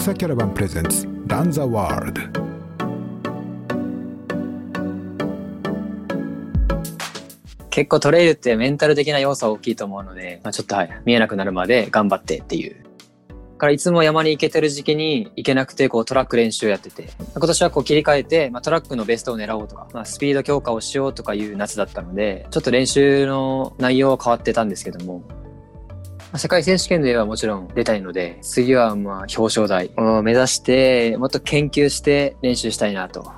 草キャラバンプレゼンツランザワールド結構トレイルってメンタル的な要素は大きいと思うので、まあ、ちょっとはい、見えなくなるまで頑張ってっていう。からいつも山に行けてる時期に行けなくてこうトラック練習やってて、今年はこう切り替えて、まあ、トラックのベストを狙おうとか、まあ、スピード強化をしようとかいう夏だったので、ちょっと練習の内容は変わってたんですけども、世界選手権ではもちろん出たいので、次はまあ表彰台を目指して、もっと研究して練習したいなと。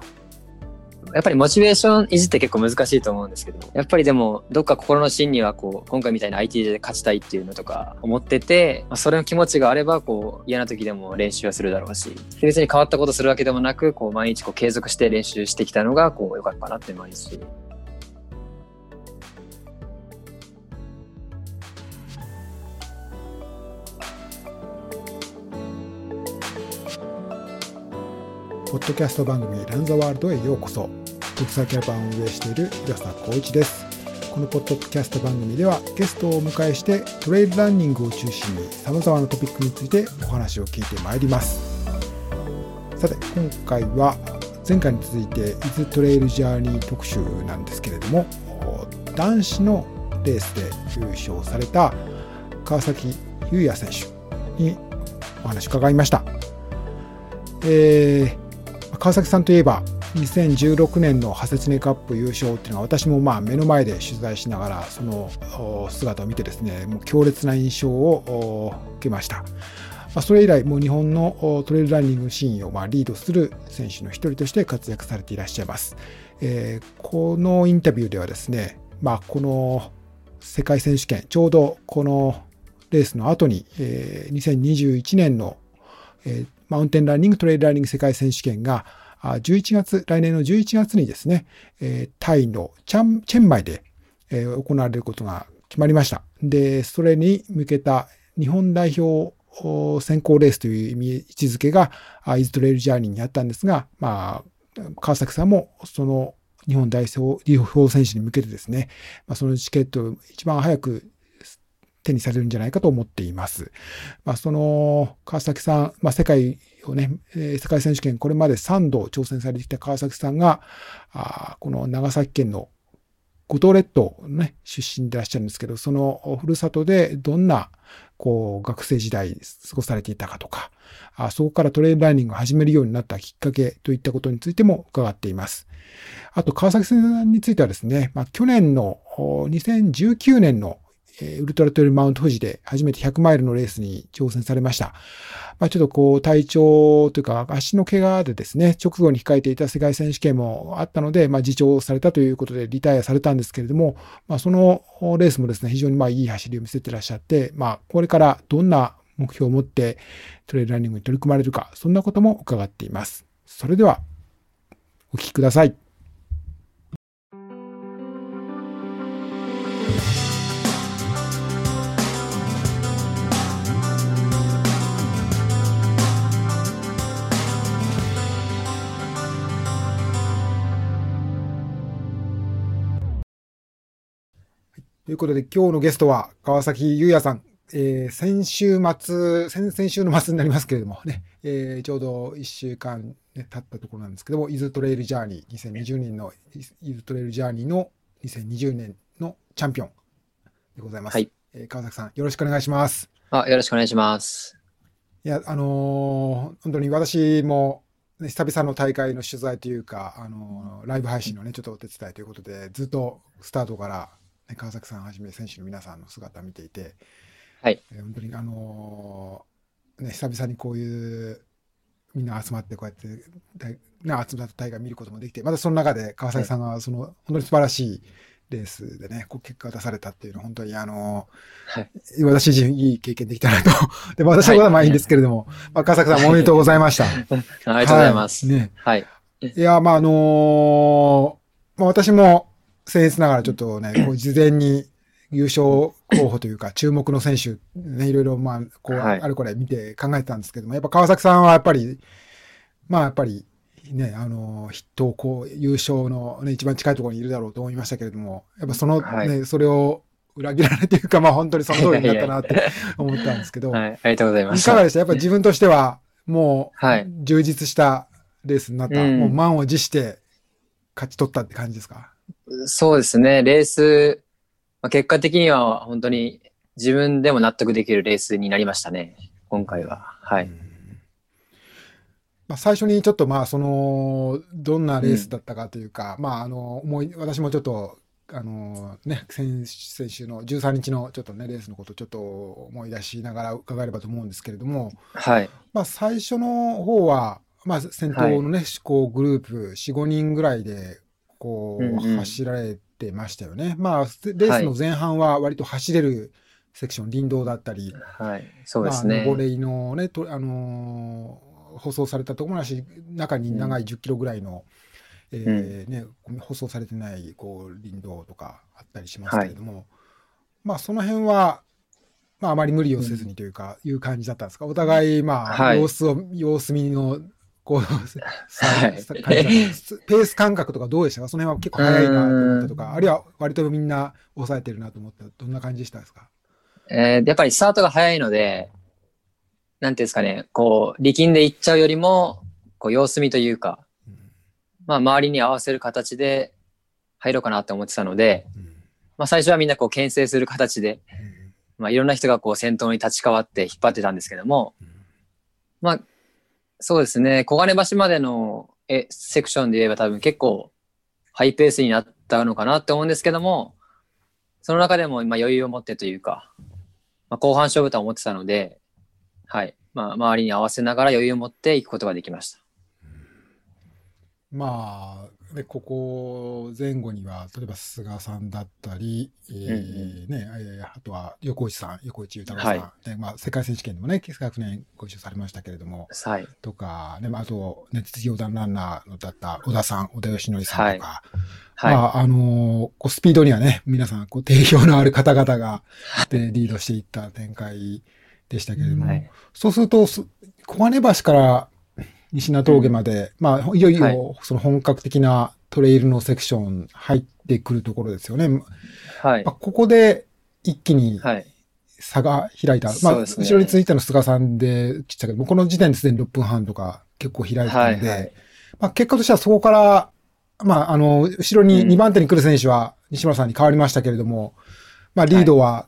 やっぱりモチベーション維持って結構難しいと思うんですけど、やっぱりでもどっか心の芯にはこう、今回みたいな IT で勝ちたいっていうのとか思ってて、それの気持ちがあればこう、嫌な時でも練習はするだろうし、別に変わったことするわけでもなく、こう、毎日こう継続して練習してきたのがこう、良かったなって思いますし。ポッドキャスト番組ランザワールドへようこそ。国際キャラバンを運営している岩佐光一です。このポッドキャスト番組ではゲストをお迎えしてトレイルランニングを中心に様々なトピックについてお話を聞いてまいります。さて、今回は前回に続いてイズトレイルジャーニー特集なんですけれども、男子のレースで優勝された川崎優也選手にお話伺いました。えー川崎さんといえば2016年のハセツネカップ優勝っていうのは私もまあ目の前で取材しながらその姿を見てですねもう強烈な印象を受けました。それ以来、もう日本のトレイルランニングシーンをまあリードする選手の一人として活躍されていらっしゃいます。えー、このインタビューではですね、まあ、この世界選手権、ちょうどこのレースの後に、えー、2021年の、えー、マウンテンランニング、トレイルランニング世界選手権が、11月、来年の11月にですね、タイのチャン、チェンマイで行われることが決まりました。で、それに向けた日本代表選考レースという意味、位置づけが、イズトレイルジャーニーにあったんですが、まあ、川崎さんもその日本代表選手に向けてですね、ま、そのチケットを一番早く手にされるんじゃないかと思っています。まあ、その川崎さん、まあ、世界をね、世界選手権これまで3度挑戦されてきた川崎さんが、あこの長崎県の五島列島のね、出身でいらっしゃるんですけど、そのふるさとでどんな、こう、学生時代過ごされていたかとか、あそこからトレイルランニングを始めるようになったきっかけといったことについても伺っています。あと、川崎さんについてはですね、まあ、去年の2019年のえウルトラトレイルマウント富士で初めて100マイルのレースに挑戦されました。まあ、ちょっとこう体調というか足の怪我でですね、直後に控えていた世界選手権もあったので、まあ、自重されたということでリタイアされたんですけれども、まあ、そのレースもですね、非常にまあいい走りを見せてらっしゃって、まあ、これからどんな目標を持ってトレイルランニングに取り組まれるか、そんなことも伺っています。それでは、お聞きください。ということで、今日のゲストは川崎優也さん。えー、先週末、先々週の末になりますけれどもね、えー、ちょうど1週間、ね、経ったところなんですけども、伊豆トレイルジャーニー、2020年の伊豆トレイルジャーニーの2020年のチャンピオンでございます。はい。えー、川崎さん、よろしくお願いします。あ、よろしくお願いします。いや、あのー、本当に私も、ね、久々の大会の取材というか、あのー、ライブ配信のね、ちょっとお手伝いということで、ずっとスタートから川崎さんはじめ選手の皆さんの姿を見ていて、はい、えー、本当にあのー、ね、久々にこういうみんな集まってこうやってね、集まった大会見ることもできてまたその中で川崎さんがその、はい、本当に素晴らしいレースでね、こう結果を出されたっていうのは本当にあのー、はい、私自身いい経験できたなと。で、私はまあいいんですけれども、はい、まあ、川崎さんおめでとうございました。ありがとうございます。ね。はい。いや、まああのー、まあ私も僭越ながらちょっとね、こう事前に優勝候補というか、注目の選手、ね、いろいろ、まあ、こう、あれこれ見て考えてたんですけども、やっぱ川崎さんはやっぱり、まあ、やっぱり、ね、あの、筆頭、こう、優勝のね、一番近いところにいるだろうと思いましたけれども、やっぱそのね、はい、それを裏切られというか、まあ本当にその通りになったなって思ったんですけど、はい、ありがとうございます。いかがでした？やっぱり自分としては、もうはい。充実したレースになった、うん。もう満を持して勝ち取ったって感じですか？そうですね、レース、まあ、結果的には本当に自分でも納得できるレースになりましたね、今回は。はい。まあ、最初にちょっとまあそのどんなレースだったかというか、まああの思い私もちょっとあのね先先週の13日のちょっとねレースのことをちょっと思い出しながら伺えればと思うんですけれども、はい。まあ、最初の方はまあ先頭のね、こうグループ4、5人ぐらいでこう、うんうん走られてましたよね。まあレースの前半は割と走れるセクション、林道だったり、はい。そうですまあ、ね。登れのね、とあのー舗装されたところもあるし、中に長い10キロぐらいの、えーね、舗装されてないこう林道とかあったりしますけれども、まあその辺は、まああまり無理をせずにというか、いう感じだったんですか？お互い、まあ、はい様子を、様子見の、こう、さはい。ペース感覚とかどうでしたか？その辺は結構速いなと思ったとか、あるいは割とみんな抑えてるなと思った。どんな感じでしたですか？えーやっぱりスタートが早いので、なんていうんですかね、こう、力んでいっちゃうよりも、こう、様子見というか、まあ、周りに合わせる形で入ろうかなって思ってたので、うん。まあ、最初はみんなこう、牽制する形で、まあ、いろんな人がこう、先頭に立ち代わって引っ張ってたんですけども、まあ、そうですね、小金橋までのえセクションで言えば多分結構ハイペースになったのかなって思うんですけども、その中でも今余裕を持ってというか、まあ、後半勝負とは思ってたので、はい。まあ、周りに合わせながら余裕を持っていくことができました。まあ、ね、ここ前後には、例えば菅さんだったり、ええーあとは横内さん、横内豊さん、はねまあ、世界選手権でもね、昨年ご一緒されましたけれども、はい。とか、ね、まああと、ね、実業団ランナーのだった小田さん、小田義則さんとか、はい。まあ、あのーこうスピードにはね、皆さん、こう、定評のある方々が、で、リードしていった展開でしたけれども、はい。そうすると、す小金橋から西名峠まで、まあ、いよいはいよ、その本格的なトレイルのセクション入ってくるところですよね。まはいあ、。ここで一気にはい。差が開いた。まあ、そうですね後ろについたの菅さんで来たけど、この時点ですでに6分半とか結構開いてたので、はいはいまあ、結果としてはそこから、まあ、あの、後ろにうん2番手に来る選手は西村さんに変わりましたけれども、まあ、リードは、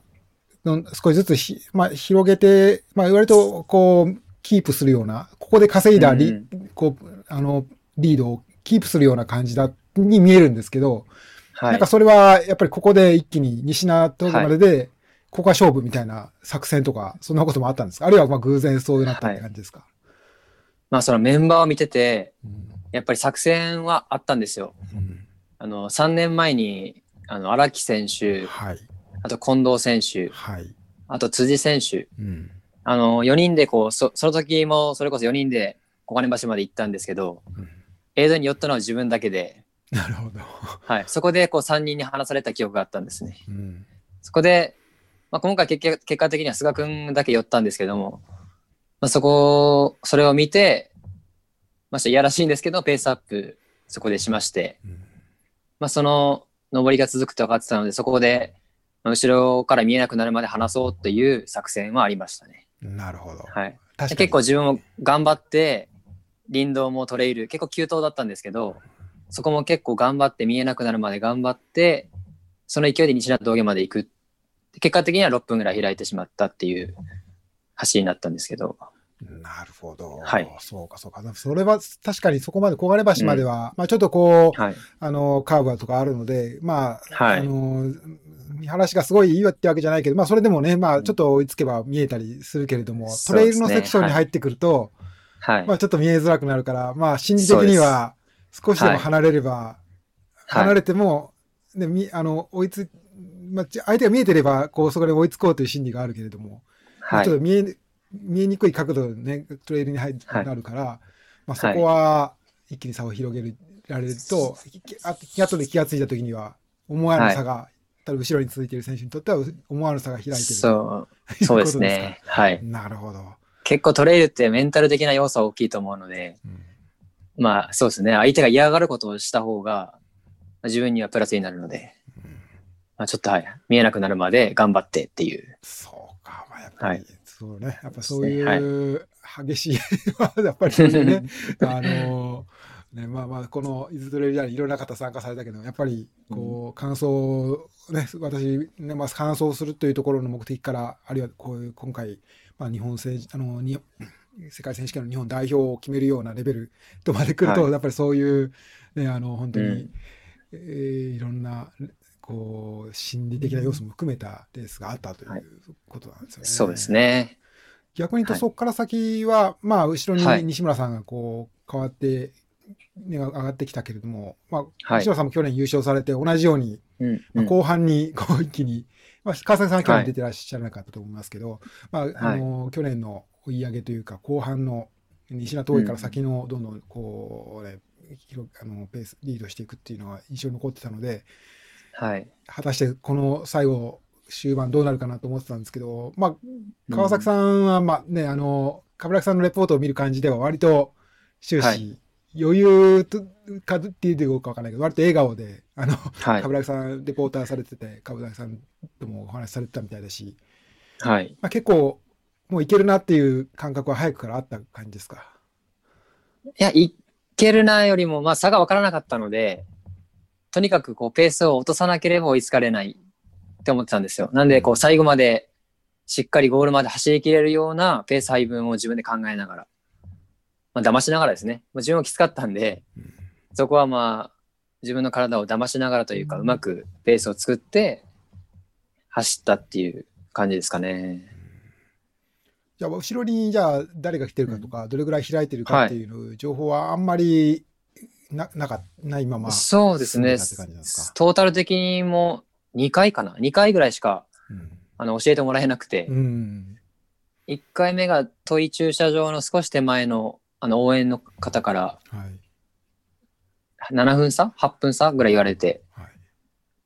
の少しずつひ、まあ、広げて、まあ、割と、こう、キープするような、ここで稼いだリ、うんこう、あの、リードをキープするような感じだ、に見えるんですけど、はいなんか。それは、やっぱりここで一気に西名峠までで、ここが勝負みたいな作戦とか、そんなこともあったんですか？あるいはまあ偶然そうなったって感じですか、まあ、そのメンバーを見てて、うんやっぱり作戦はあったんですよ。うんあの、3年前に、あの、荒木選手、はい。あと近藤選手、はい。あと辻選手、うん。あの、4人でこう、そその時もそれこそ4人で小金橋まで行ったんですけど、うん映像に寄ったのは自分だけで、なるほど。はい、そこでこう3人に話された記憶があったんですね。うん。そこで、まあ、今回結果結果的には菅君だけ寄ったんですけども、まあ、そこ、それを見て、まあ、いやらしいんですけど、ペースアップそこでしまして、まあ、その上りが続くと分かってたので、そこで、まあ後ろから見えなくなるまで離そうという作戦はありましたね。なるほど。はい。結構自分も頑張って、林道もトレイル、結構急登だったんですけど、そこも結構頑張って見えなくなるまで頑張って、その勢いで西名峠まで行く。結果的には6分ぐらい開いてしまったっていう走りになったんですけど。なるほど。はいそうか、そうか。それは確かにそこまで、小金橋までは、まあちょっとこう、はい。あの、カーブとかあるので、まあ、はいあの、見晴らしがすごいいいわってわけじゃないけど、まあそれでもね、まあちょっと追いつけば見えたりするけれども、うですねレイルのセクションに入ってくると、はい。まあちょっと見えづらくなるから、まあ心理的には少しでも離れれば、はい離れても、ね、み、あの、追いつ、まあち相手が見えてれば、こうそこで追いつこうという心理があるけれども、まはいあちょっ。と見え、見えにくい角度でね、トレイルに入なるから、まあそこは一気に差を広げられると、きあ後で気がついた時には、思わぬ差が、多分後ろに続いている選手にとっては思わぬ差が開いてるそう、そうですね。はい。なるほど。結構トレイルってメンタル的な要素は大きいと思うので、うんまあそうですね。相手が嫌がることをした方が、まあ自分にはプラスになるので、まあちょっとはい、見えなくなるまで頑張ってっていう。そうか、まあ、やっぱり、はいそうね。やっぱそうい。う激しい、やっぱりね、あの、ね、まあまあ、このイズトレリアにいろんな方参加されたけど、やっぱり、こう、感想、ね、私、ね、まあ、感想するというところの目的から、あるいはこういう、今回、まあ、日本政治、あの、に世界選手権の日本代表を決めるようなレベルとまで来ると、はい、やっぱりそういう、ね、あの、本当に、うん、えー、いろんな、こう、心理的な要素も含めたレースがあったということなんですよね。はい、そうですね。逆に言うと、そこから先は、まあ、後ろに西村さんがこう、変わって値が上がってきたけれども、まあ、はい、西野さんも去年優勝されて、同じように、うん、まあ、後半に、こう一気に、まあ、川崎さんは去年出てらっしゃらなかったと思いますけど、はい、まあ、あの、去年の追い上げというか、後半の西名遠いから先のどんどんこう、ね、広あのペースリードしていくっていうのは印象に残ってたので、はい、果たしてこの最後終盤どうなるかなと思ってたんですけど、まあ、川崎さんは、まあね、あの、冠城さんのレポートを見る感じでは割と終始、はい。余裕とかっていうかわかんないけど、割と笑顔で、あの、はい、冠城さん、レポーターされてて、冠城さんともお話しされてたみたいだし、はい。まあ、結構、もういけるなっていう感覚は早くからあった感じですか？いや、いけるなよりも、まあ、差が分からなかったので、とにかくこう、ペースを落とさなければ追いつかれないって思ってたんですよ。なんで、こう、最後まで、しっかりゴールまで走りきれるようなペース配分を自分で考えながらまあ、騙しながらですね。まあ、自分はきつかったんで、そこはまあ、自分の体を騙しながらというか、うまくペースを作って、走ったっていう感じですかね。じゃあ、後ろに、じゃあ、誰が来てるかとか、どれぐらい開いてるかっていう情報はあんまりな、なかないまま。そうですね。トータル的にも2回かな ?2 回ぐらいしか、うん、あの、教えてもらえなくて。うん、1回目が問い駐車場の少し手前のあの応援の方から、7分差 ?8 分差？ぐらい言われて、はい、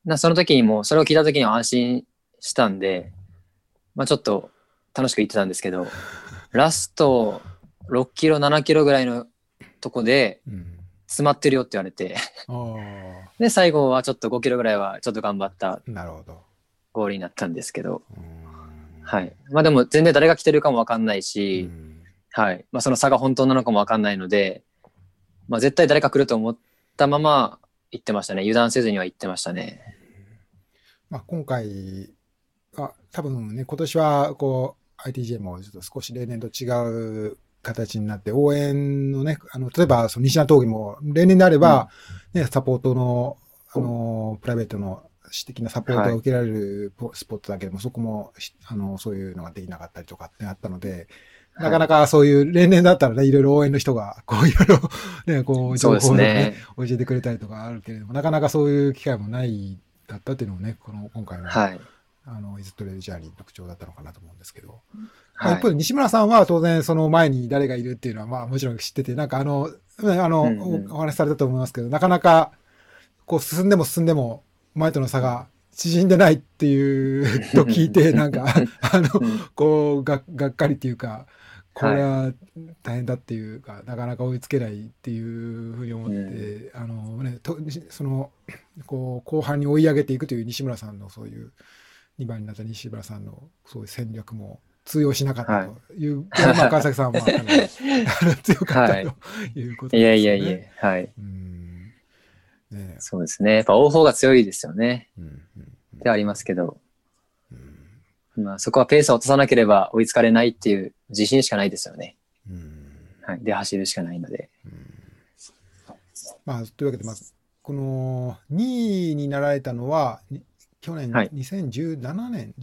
なその時にも、それを聞いた時には安心したんで、まあちょっと楽しく言ってたんですけど、ラスト6キロ、7キロぐらいのとこで、詰まってるよって言われて で、最後はちょっと5キロぐらいはちょっと頑張ったゴールになったんですけど、はい。まあでも全然誰が来てるかもわかんないし、はい。まあ、その差が本当なのかもわかんないので、まあ、絶対誰か来ると思ったまま行ってましたね。油断せずには行ってましたね。まあ、今回は、多分ね、今年は、こう、ITJ もちょっと少し例年と違う形になって、応援のね、あの、例えば、その西名峠も、例年であれば、ね、サポートの、あの、プライベートの私的なサポートを受けられるスポットだけども、はい、そこも、あの、そういうのができなかったりとかってあったので、なかなかそういう例年だったらね、いろいろ応援の人が、こういろいろ、ね、こう、情報をね、ね教えてくれたりとかあるけれども、なかなかそういう機会もないだったっていうのもね、この、今回の、はい、あの、イズトレージャーニーの特徴だったのかなと思うんですけど。はい、一方で西村さんは当然その前に誰がいるっていうのは、まあもちろん知ってて、なんかあの、あの、うんうん、お話しされたと思いますけど、なかなか、こう進んでも進んでも、前との差が縮んでないっていうと聞いて、なんか、あの、こう、ががっかりっていうか、これは大変だっていうか、はい、なかなか追いつけないっていうふうに思って、うん、あのね、とそのこう後半に追い上げていくという西村さんのそういう2番になった西村さんのそういう戦略も通用しなかったという、はい、まあ川崎さんは強かったということですね。いやいやいや、はい。うんね、そうですね。やっぱ王鵬が強いですよね。うんうんうん、ではありますけど。まあ、そこはペースを落とさなければ追いつかれないっていう自信しかないですよね。はい、で走るしかないので。まあ、というわけで、まあ、この2位になられたのは、去年、はい、2017年、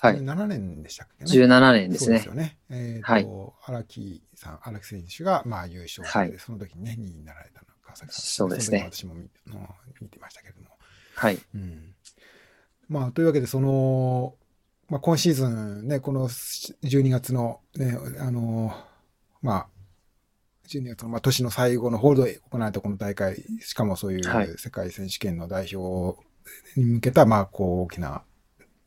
はい、17年でしたっけね？17年ですね。そうですよね。えっ、ー、と、荒、はい、木さん、荒木選手がまあ優勝で、はい、その時にね、2位になられたのが川崎さん。そうですね。私も見見てましたけれども。はい。うん、まあ、というわけで、その、まあ、今シーズンね、この12月のね、あの、まあ、12月の、まあ、年の最後のホールドで行われたこの大会、しかもそういう世界選手権の代表に向けた、まあ、こう、大きな、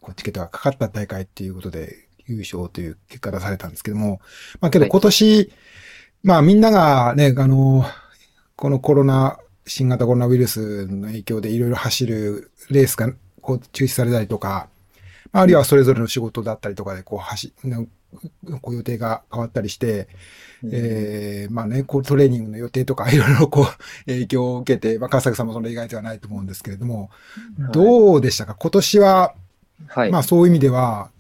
こう、チケットがかかった大会っていうことで、優勝という結果出されたんですけども、まあ、けど今年、はい、まあ、みんながね、あの、このコロナ、新型コロナウイルスの影響でいろいろ走るレースがこう中止されたりとか、あるいはそれぞれの仕事だったりとかで、こう、走、こう予定が変わったりして、えーまあね、こうトレーニングの予定とか いろいろこう影響を受けて、まあ、川崎さんもその例外ではないと思うんですけれども、はいどうでしたか？今年は、はい。まあそういう意味では、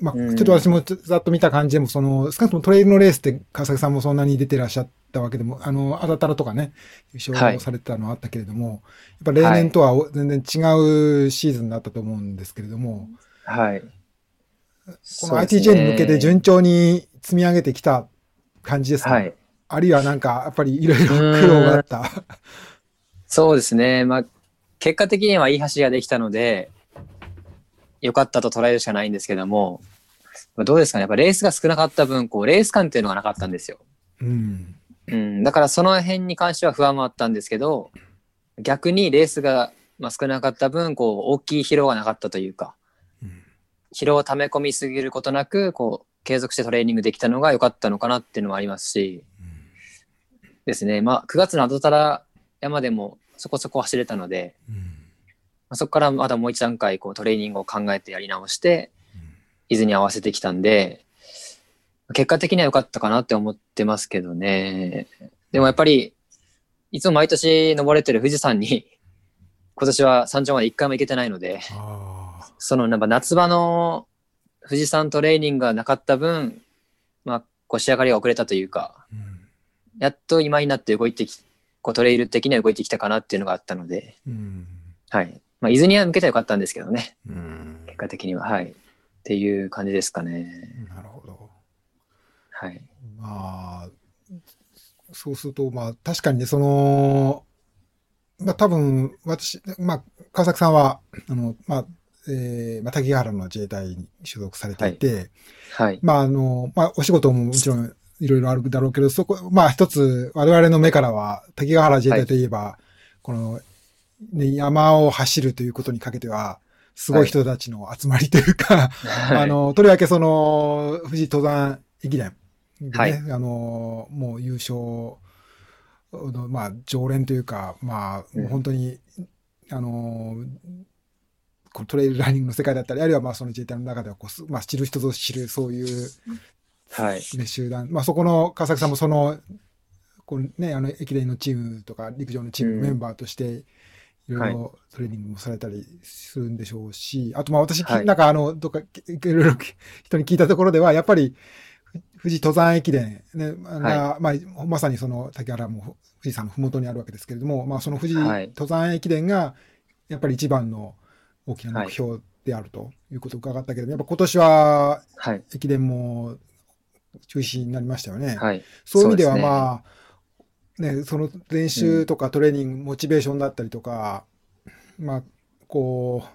まあ、うん。ちょっと私もざっと見た感じでも、その、少なくともトレイルのレースって川崎さんもそんなに出てらっしゃったわけでも、あの、あだたらとかね、優はい勝されてたのはあったけれども、やっぱ例年とはお全然違うシーズンだったと思うんですけれども、はい。この ITJ に向けて順調に積み上げてきた感じですか、はい。あるいはなんか、やっぱりいろいろ苦労があった。そうですね。まあ、結果的にはいい走りができたので、良かったと捉えるしかないんですけども、まあどうですかね。やっぱレースが少なかった分、こう、レース感っていうのがなかったんですよ。うん。うん。だからその辺に関しては不安もあったんですけど、逆にレースが、まあ、少なかった分、こう、大きい疲労がなかったというか、うん疲労を溜め込みすぎることなく、こう、継続してトレーニングできたのが良かったのかなっていうのもありますし、ですね。まあ、9月のアドタラ山でもそこそこ走れたので、うん。まあ、そこからまだもう一段階こうトレーニングを考えてやり直して、伊豆に合わせてきたんで、結果的には良かったかなって思ってますけどね。でもやっぱり、いつも毎年登れてる富士山に、今年は山頂まで一回も行けてないので、あそのなんか夏場の富士山トレーニングがなかった分、まあ、こう仕上がりが遅れたというか、ーうんやっと今になって動いてき、こうトレイル的には動いてきたかなっていうのがあったので、うんはい。まあ、伊豆には向けてはよかったんですけどね。うん結果的には。はい。っていう感じですかね。なるほど。はい。まあ、そうすると、まあ、確かにね、その、まあ、多分、私、まあ、川崎さんは、あの、まあ、えーまあ、滝ヶ原の自衛隊に所属されていて、はい。まあ、あの、まあ、お仕事ももちろんいろいろあるだろうけど、そこ、まあ、一つ、我々の目からは、滝ヶ原自衛隊といえば、この、ね、山を走るということにかけては、すごい人たちの集まりというか、あの、とりわけその、富士登山駅伝でね、はい。あの、もう優勝の、まあ、常連というか、まあ、本当に、あの、このトレイルランニングの世界だったり、あるいはまあその自衛隊の中ではこうす、まあ、知る人ぞ知る、そういう、はい。ね、集団、まあそこの川崎さんもその、こうね、あの駅伝のチームとか陸上のチームのメンバーとして、いろいろトレーニングもされたりするんでしょうし、あとまあ私、はい。なんかあの、どっかいろいろ人に聞いたところでは、やっぱり、富士登山駅伝、ね、が、まあ、まさにその竹原も富士山のふもとにあるわけですけれども、まあその富士はい登山駅伝が、やっぱり一番の大きな目標であるということを伺ったけれども、やっぱ今年ははい。駅伝も中止になりましたよね。はい。そういう意味ではまあ、ね、その練習とかトレーニング、モチベーションだったりとか、まあ、こう、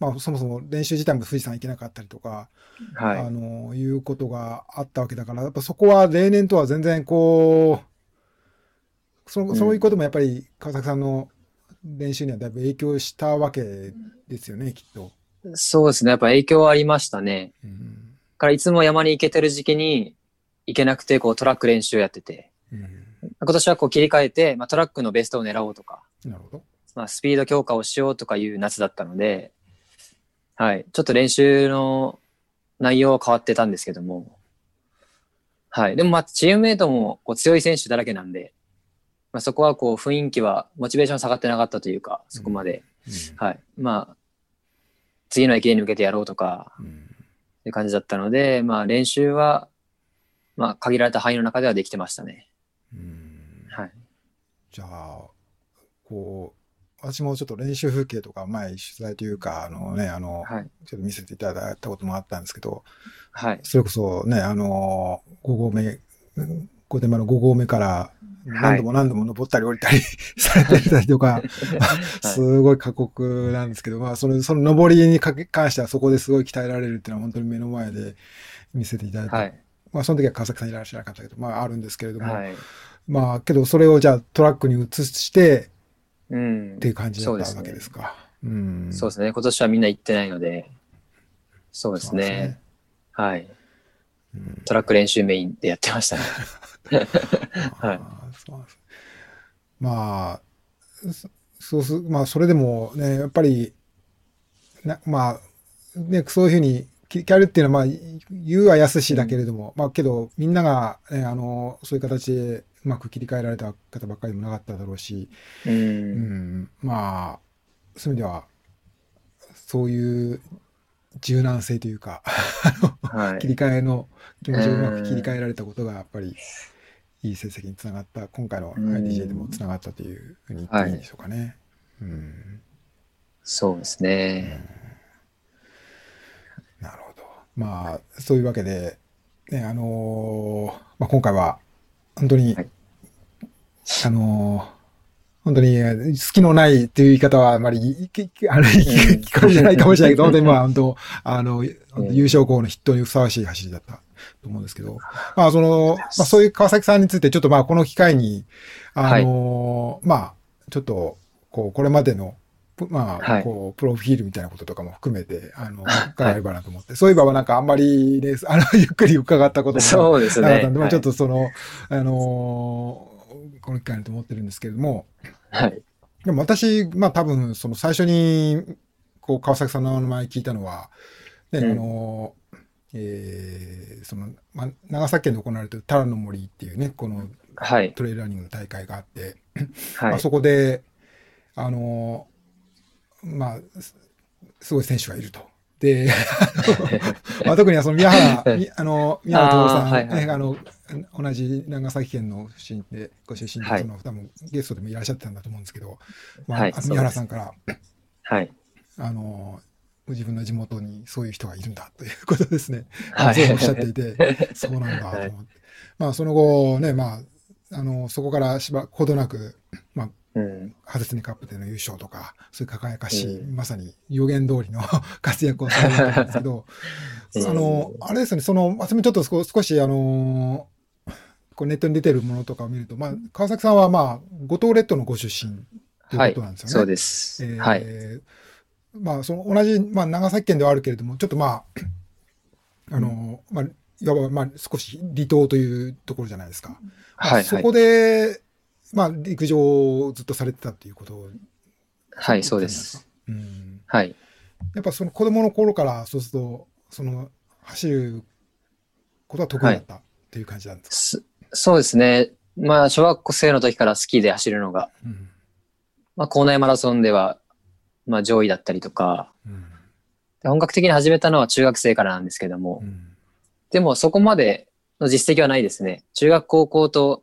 まあ、そもそも練習自体も富士山行けなかったりとか、はい。あの、いうことがあったわけだから、やっぱそこは例年とは全然こう、そそういうこともやっぱり川崎さんの練習にはだいぶ影響したわけですよね、きっと。そうですね。やっぱ影響はありましたね。うんだからいつも山に行けてる時期に行けなくて、こうトラック練習やってて、うん今年はこう切り替えて、まあ、トラックのベストを狙おうとか、なるほど。まあ、スピード強化をしようとかいう夏だったので、はい。ちょっと練習の内容は変わってたんですけども、はい。でもまあ、チームメイトもこう強い選手だらけなんで、まあ、そこはこう雰囲気は、モチベーション下がってなかったというか、そこまで。はい。まあ、次の駅伝に向けてやろうとか、うんっていう感じだったので、まあ練習は、まあ限られた範囲の中ではできてましたね。うんはい。じゃあ、こう、私もちょっと練習風景とか前取材というか、あのね、あの、はい。ちょっと見せていただいたこともあったんですけど、はい。それこそね、あの、5合目、御殿場の5合目から何度も何度も登ったり降りたり されてたりとか、すごい過酷なんですけど、まあ、その、その登りにかけ関してはそこですごい鍛えられるっていうのは本当に目の前で見せていただいて、はい。まあ、その時は川崎さんいらっしゃらなかったけど、まあ、あるんですけれども、はい。まあ、けどそれをじゃあトラックに移してうんっていう感じだったわけですか。うんそうですね。今年はみんな行ってないので、そうですそうですねね。はい。うんトラック練習メインでやってましたね。はいあそうまあ、そうす、まあ、それでもね、やっぱり、なまあ、ね、そういうふうに切り替えるっていうのは、まあ、言うは安しだけれども、まあけど、みんなが、ね、あの、そういう形でうまく切り替えられた方ばっかりでもなかっただろうし、う。うん、まあ、そういう意味では、そういう柔軟性というか、はい切。り替えの気持ちをうまく切り替えられたことが、やっぱり、いい成績につながった、今回のうん。IDJ でもつながったというふうに言っていいんでしょうかね。うん。そうですね。なるほど。まあ、そういうわけで、ね、あのーまあ、今回は、本当に、はい。あのー本当に、えー好きのないっていう言い方はあまりあれ、聞聞こえじゃないかもしれないけど、本当にまあ、本当、あの、優勝校の筆頭にふさわしい走りだったと思うんですけど、まあ、その、まあ、そういう川崎さんについて、ちょっとまあ、この機会に、あのーまあ、ちょっと、こう、これまでの、ぷまあ、はい。こう、プロフィールみたいなこととかも含めて、あの、伺えればなと思って、そういえばなんかあんまりね、あの、ゆっくり伺ったこともなかったんで、まあはい。ちょっとその、あのーこの機会にと思ってるんですけれども、はい。でも私、まあ多分、その最初に、こう、川崎さんの名前聞いたのは、ね、うん。あのー、えーその、まあ、長崎県で行われているタラの森っていうね、このはい。トレイルランニングの大会があって、はいまあ、。そこで、あのーまあ、すすごい選手がいると。で、まあ、特にはその宮原、みあの、宮原徹さん、はいはいねあの、同じ長崎県の出身で、ご出身で、はいその多分ゲストでもいらっしゃってたんだと思うんですけど、まあ、はい宮原さんから、はい。あの、ご自分の地元にそういう人がいるんだということですね。はい おっしゃっていて、そうなんだと思って。まあ、その後ね、まあ、あの、そこからしばほどなく、まあ、うん。ハゼツネカップでの優勝とか、そういう輝かしい、うんまさに予言通りの 活躍をされるわけなんですけど、うんあの、あれですね、その、私もちょっと少少し、あの、こうネットに出てるものとかを見ると、まあ、川崎さんは、まあ、五島列島のご出身というはいことなんですよね。そうです。えーはい。まあ、その同じ、まあ、長崎県ではあるけれども、ちょっとまあ、あの、まあ、いわば、まあ、少し離島というところじゃないですか。まあはい。そこで、まあ、陸上をずっとされてたっていうことをはい、そうです。。うん。はい。やっぱその子供の頃から、そうすると、その、走ることは得意だったっていう感じなんですか？すそうですね。まあ、小学生の時から好きで走るのが、うん。まあ、校内マラソンでは、まあ、上位だったりとか、うん。で本格的に始めたのは中学生からなんですけども、うん。でもそこまでの実績はないですね。中学高校と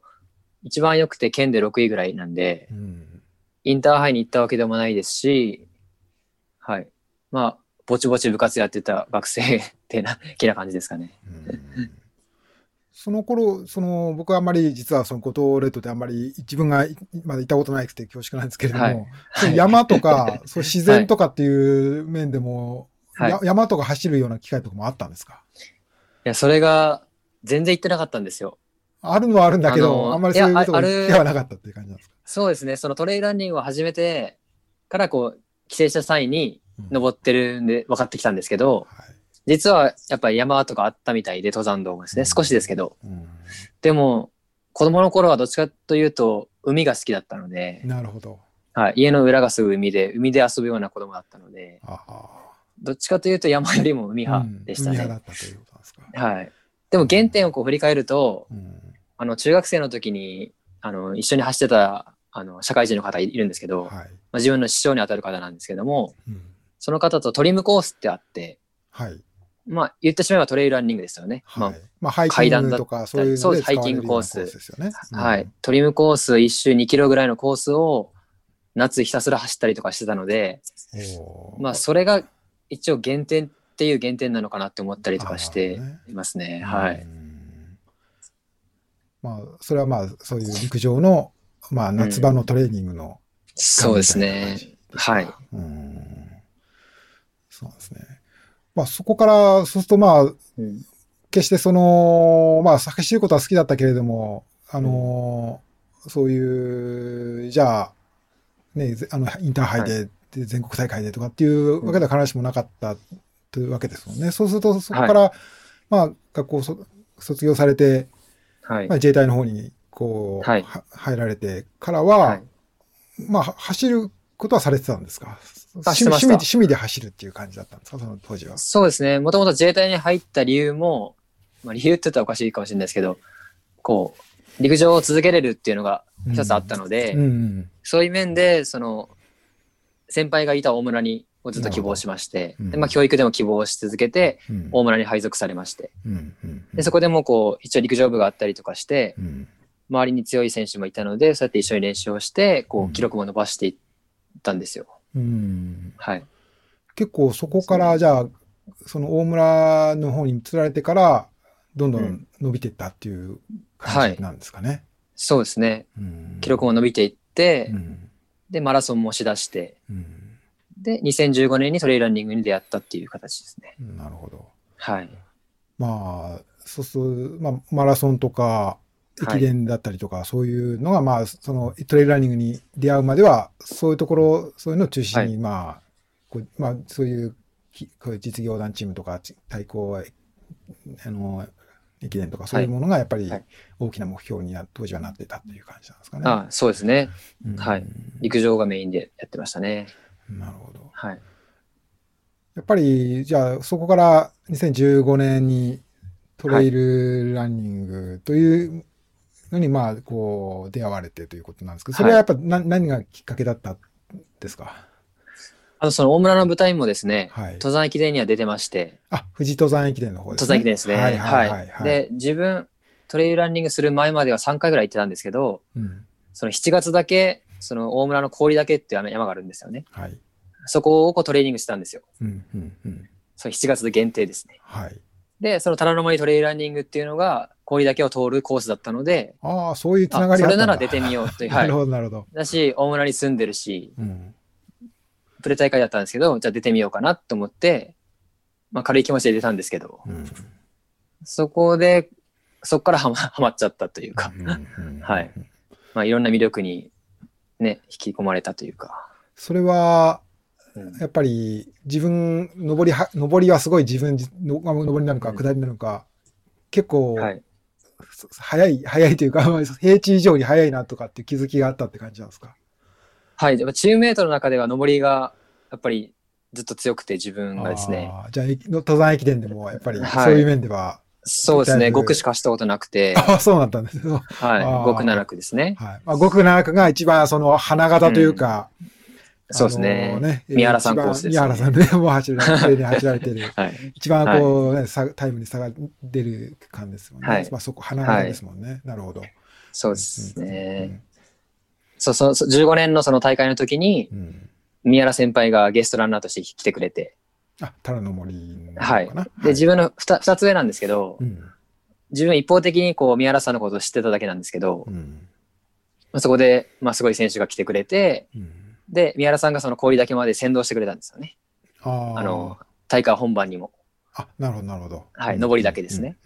一番良くて県で6位ぐらいなんで、うん。インターハイに行ったわけでもないですし、はい。まあ、ぼちぼち部活やってた学生 ってな、気な感じですかね。うんその頃、その、僕はあんまり、実はその五島列島であんまり自分がいまだ行ったことないくて恐縮なんですけれども、はい。そういう山とか、そう自然とかっていう面でも、はい。や山とか走るような機会とかもあったんですか？いや、それが全然行ってなかったんですよ。あるのはあるんだけど、あんまりそういうことがいやあある機会はなかったっていう感じなんですか？そうですね。そのトレイルランニングを始めてからこう、帰省した際にうん。登ってるんで分かってきたんですけど、はい実はやっぱり山とかあったみたいで、登山道もですね、少しですけど。うんでも、子供の頃はどっちかというと、海が好きだったので、なるほど。はい、家の裏がすぐ海で、海で遊ぶような子供だったので、ああ。どっちかというと山よりも海派うんでしたね。海派だったということですか。はい。でも原点をこう振り返ると、うんあの、中学生の時に、あの、一緒に走ってた、あの、社会人の方いるんですけど、まあ、はい。自分の師匠に当たる方なんですけども、うんその方とトリムコースってあって、はい。まあ、言ってしまえばトレイルランニングですよね。まあはい。まあ、ハイキン階段だグとか、そういうのそうですハイキングコースようなですよね。はい。トリムコース1周2キロぐらいのコースを夏ひたすら走ったりとかしてたので、まあそれが一応減点っていう減点なのかなって思ったりとかしていますね。はい。うんまあ、それはまあ、そういう陸上の、まあ、夏場のトレーニングの、そうですね。はい。うんそうですね。まあ、そこから、そうするとまあ、うん。決してその、まあ、走ることは好きだったけれども、あの、そういう、じゃあ、ね、ぜあの、インターハイで、で全国大会でとかっていうわけでは必ずしもなかったというわけですもんね。そうすると、そこから、まあ、学校そ卒業されて、はい。まあ、。自衛隊の方に、こう、はい。は入られてからは、はい。まあ、は走ることはされてたんですか？趣味趣味で趣味で走るっていう感じだったんですか、その当時は。そうですね。もともと自衛隊に入った理由も、まあ理由って言ったらおかしいかもしれないですけど、こう、陸上を続けれるっていうのが一つあったので、うん。うんそういう面で、その、先輩がいた大村にをずっと希望しまして、うん。でまあ教育でも希望し続けて、うん。大村に配属されまして、で、そこでもこう、一応陸上部があったりとかして、うん。周りに強い選手もいたので、そうやって一緒に練習をして、こうん。う、記録も伸ばしていったんですよ。うんはい。結構そこからじゃあ、その大村の方に移られてから、どんどん伸びていったっていう感じなんですかね。そうですね。うん記録も伸びていって、うんで、マラソンもしだして、うんで、2015年にトレイルランニングに出会ったっていう形ですね。なるほど。はい。まあ、そうするまあ、マラソンとか、駅伝だったりとか、そういうのが、まあ、そのトレイルランニングに出会うまでは、そういうところ、そういうのを中心に、まあ、こうまあ、そういう、きこういう実業団チームとか、ち対抗、あの、駅伝とか、そういうものがやっぱりはい大きな目標にな当時はなってたっていう感じなんですかね。あそうですね。うんはい陸上がメインでやってましたね。なるほど。はい。やっぱり、じゃあ、そこから2015年にトレイルランニングというのに、まあ、こう、出会われてということなんですけど、それはやっぱな、何がきっかけだったんですか？あと、その大村の舞台もですね、はい。登山駅伝には出てまして、あ、富士登山駅伝の方ですね。登山駅伝ですね。はいはいはい、はい。で、自分、トレイルランニングする前までは3回ぐらい行ってたんですけど、うん。その7月だけ、その大村の氷岳っていう山山があるんですよね。はい。そこをこうトレーニングしてたんですよ。うん、うん、うん。その7月で限定ですね。はい。で、その虎ノ森トレイルランニングっていうのが氷岳を通るコースだったので、ああ、そういうつながりがあったんだれなら出てみようという。な はいる。ほど、なるほど。だし、大村に住んでるし、うん。プレ大会だったんですけど、じゃあ出てみようかなと思って、まあ軽い気持ちで出たんですけど、うん。そこで、そこからはま はまっちゃったというか、うんはい。まあいろんな魅力にね、引き込まれたというか。それは、うんやっぱり自分、上りは、上りはすごい自分の、まあ上りなのかうん下りなのか、結構、はい。そ早い、早いというか、まあ平地以上に早いなとかっていう気づきがあったって感じなんですか？はい。チームメイトの中では上りが、やっぱりずっと強くて自分がですね。じゃあ、駅登山駅伝でも、やっぱりはいそういう面では、そうですね。だいぶ5区しかしたことなくて、あ あ、そうだったんですよ。はい。あー5区7区ですね。はい。まあ、5区7区が一番その花形というか、そうですねね宮原さんコースですね宮原さんね、もう走られてる、走られてる。はい。一番こう、ね差タイムに差が出る感ですもんね。はいまあそこ、花形ですもんね。なるほど。そうですね。うんそうそうそう、15年のその大会の時に、うんうん宮原先輩がゲストランナーとして来てくれて、あ、タラの森な？はい。で、自分の 2, 二つ上なんですけど、うん。自分一方的にこう宮原さんのことを知ってただけなんですけど、うん。まあそこで、まあすごい選手が来てくれて、うん。で、宮原さんがその氷だけまで先導してくれたんですよね。ああ。あの、大会本番にも。あ、なるほど、なるほど。はいうん上りだけですね。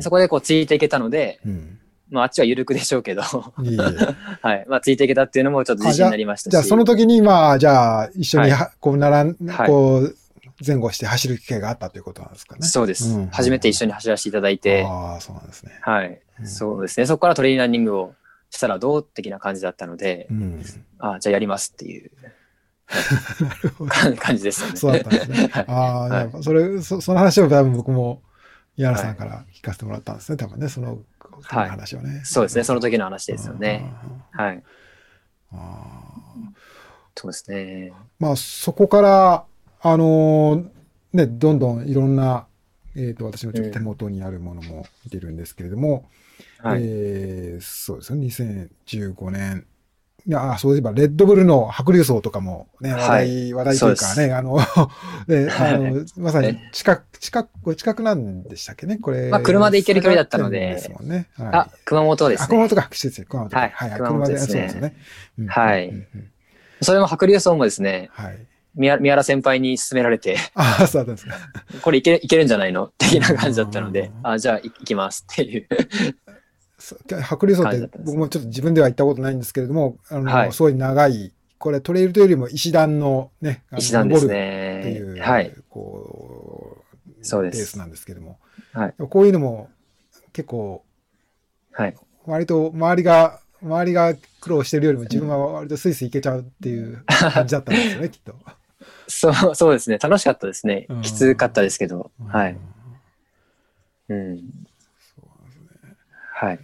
そこでこうついていけたので、うん。まああっちは緩くでしょうけど、いえいえ はい。まあついていけたっていうのもちょっと自信になりましたし。じゃあ、その時に、まあ、じゃあ、一緒にはは、こう、ならん、はいこう、前後して走る機会があったということなんですかね。そうです、うん初めて一緒に走らせていただいて、ああ、そうなんですね。はい、うんそうですね。そこからトレーニングをしたらどう的な感じだったので、うん。あじゃあやりますっていう。感 感じですよね。そうだったんですね。はいああ、それ、そその話を多分僕も、宮原さんから聞かせてもらったんですね。多分ね、その、話をね。そうですね。その時の話ですよね。はい。あー。あーそうですね。まあ、そこから、あのーね、どんどんいろんな、えっ、と、私のちょっと手元にあるものも見てるんですけれども、はい。えーそうですね、2015年。いや、あそういえば、レッドブルの白竜層とかもね、話題、話題というかね、あの、ね、あの、まさにえ近く、近く、これ近くなんでしたっけね、これ。まあ車で行ける距離だったので。ですもんね。はい、あ、熊本ですあ、熊ね。本か、失礼。熊本か。はい。はい、熊本ですね。はい。それも白竜層もですね、はい。宮宮原先輩に勧められて、ああ、そうだったんですか。これいけいけるんじゃないの？的な感じだったので。う、んあじゃあい行きます。っていう。白竜層って僕もちょっと自分では行ったことないんですけれども、あの、はいすごい長い、これトレイルというよりも石段のね、あの石段です登るっていね。う、はい。こう、そうですレースなんですけども。はいこういうのも結構、はい。割と周りが、周りが苦労してるよりも自分は割とスイスイ行けちゃうっていう感じだったんですよね、きっと。そう、そうですね。楽しかったですねうん。きつかったですけど。はい。うんうん。そうですね。はい。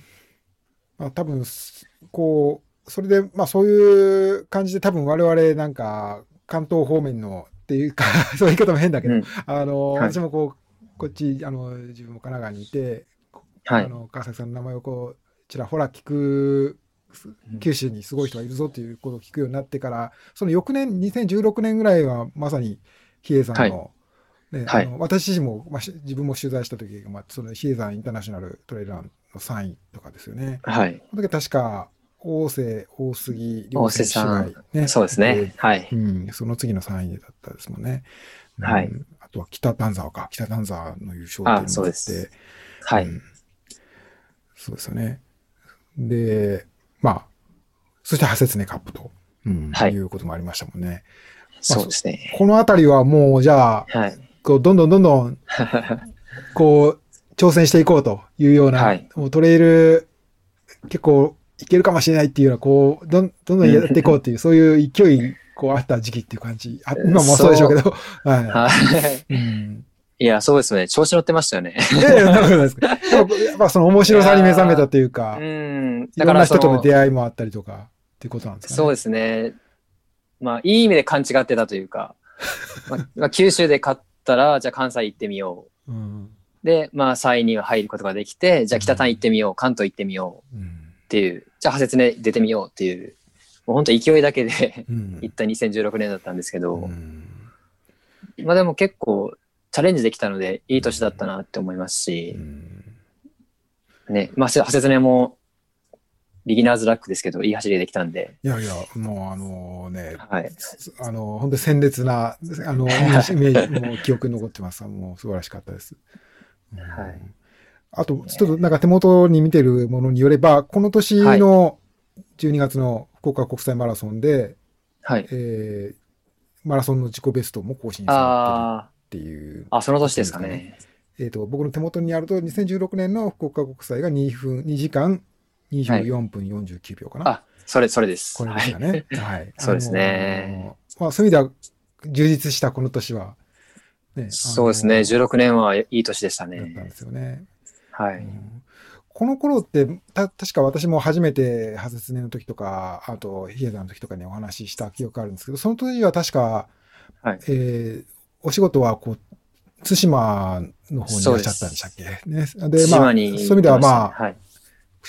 まあ多分、すこう、それで、まあそういう感じで多分我々なんか関東方面のっていうか、そういう言い方も変だけど、うん。あの、はい私もこう、こっち、あの、自分も神奈川にいて、はい。あの、川崎さんの名前をこう、ちらほら聞く、九州にすごい人がいるぞっていうことを聞くようになってから、その翌年、2016年ぐらいはまさに比叡山の、ねはいあの私自身も、まあ、し自分も取材した時が、まあ、その比叡山インターナショナルトレイルランの3位とかですよね。はい。その時は確か、大瀬、大杉、大瀬さんねそうですね。はいう。ん、その次の3位だったですもんね。うんはいあとは北丹沢か。北丹沢の優勝っていうのもあって。あそうですはい。うんそうですよね。で、まあ、そして、ハセツネカップと、うんはいい、うこともありましたもんね。そうですね。このあたりはもう、じゃあ、はい。こうどんどんどんどん、こう、挑戦していこうというような、はいもうトレイル、結構いけるかもしれないっていうような、こう、どんどんどんやっていこうっていう、そういう勢い、こう、あった時期っていう感じ。あ今もそうでしょうけど、はい。はい。うんいや、そうですね。調子乗ってましたよね。いやいや、なことないですけどやっぱその面白さに目覚めたというか、うん。いろんな人との会出会いもあったりとか、っていうことなんですかね。そうですね。まあ、いい意味で勘違ってたというか、まあ、まあ九州で勝ったら、じゃあ関西行ってみよう。うん。で、まあ、3位には入ることができて、じゃあ北谷行ってみよう、関東行ってみよう。うん。っていう、じゃあ派切ね出てみようっていう、もう本当勢いだけでうん。行った2016年だったんですけど、うん。まあでも結構チャレンジできたので、いい年だったなって思いますうし、ん。ね、まあ、派切ねも、ビギナーズラックですけど、いい走りできたんで、いやいや、もうあのね、はい。あの、本当に鮮烈な、あの、イメージ、もう記憶に残ってます。もう素晴らしかったです。うんはいあと、ちょっとなんか手元に見てるものによれば、この年の12月の福岡国際マラソンで、はい。えーマラソンの自己ベストも更新さあれてるっていう、あ、あ、その年ですかね。えっ、と、僕の手元にあると、2016年の福岡国際が2分、2時間24分49秒かな。あ、それ、それです。これですかね。はい。そうですねあのー。まあ、そういう意味では、充実したこの年は、ね、そうですね。あの16年はいい年でしただったんねで。すよね。はい。うんこの頃って、た、確か私も初めて、ハセツネの時とか、あと、ヒエダの時とかにお話しした記憶があるんですけど、その時は確か、はいえーお仕事は、こう、対馬の方にいらっしゃったんでしたっけ？ね。で、まあ、そういう意味では、まあ、はい。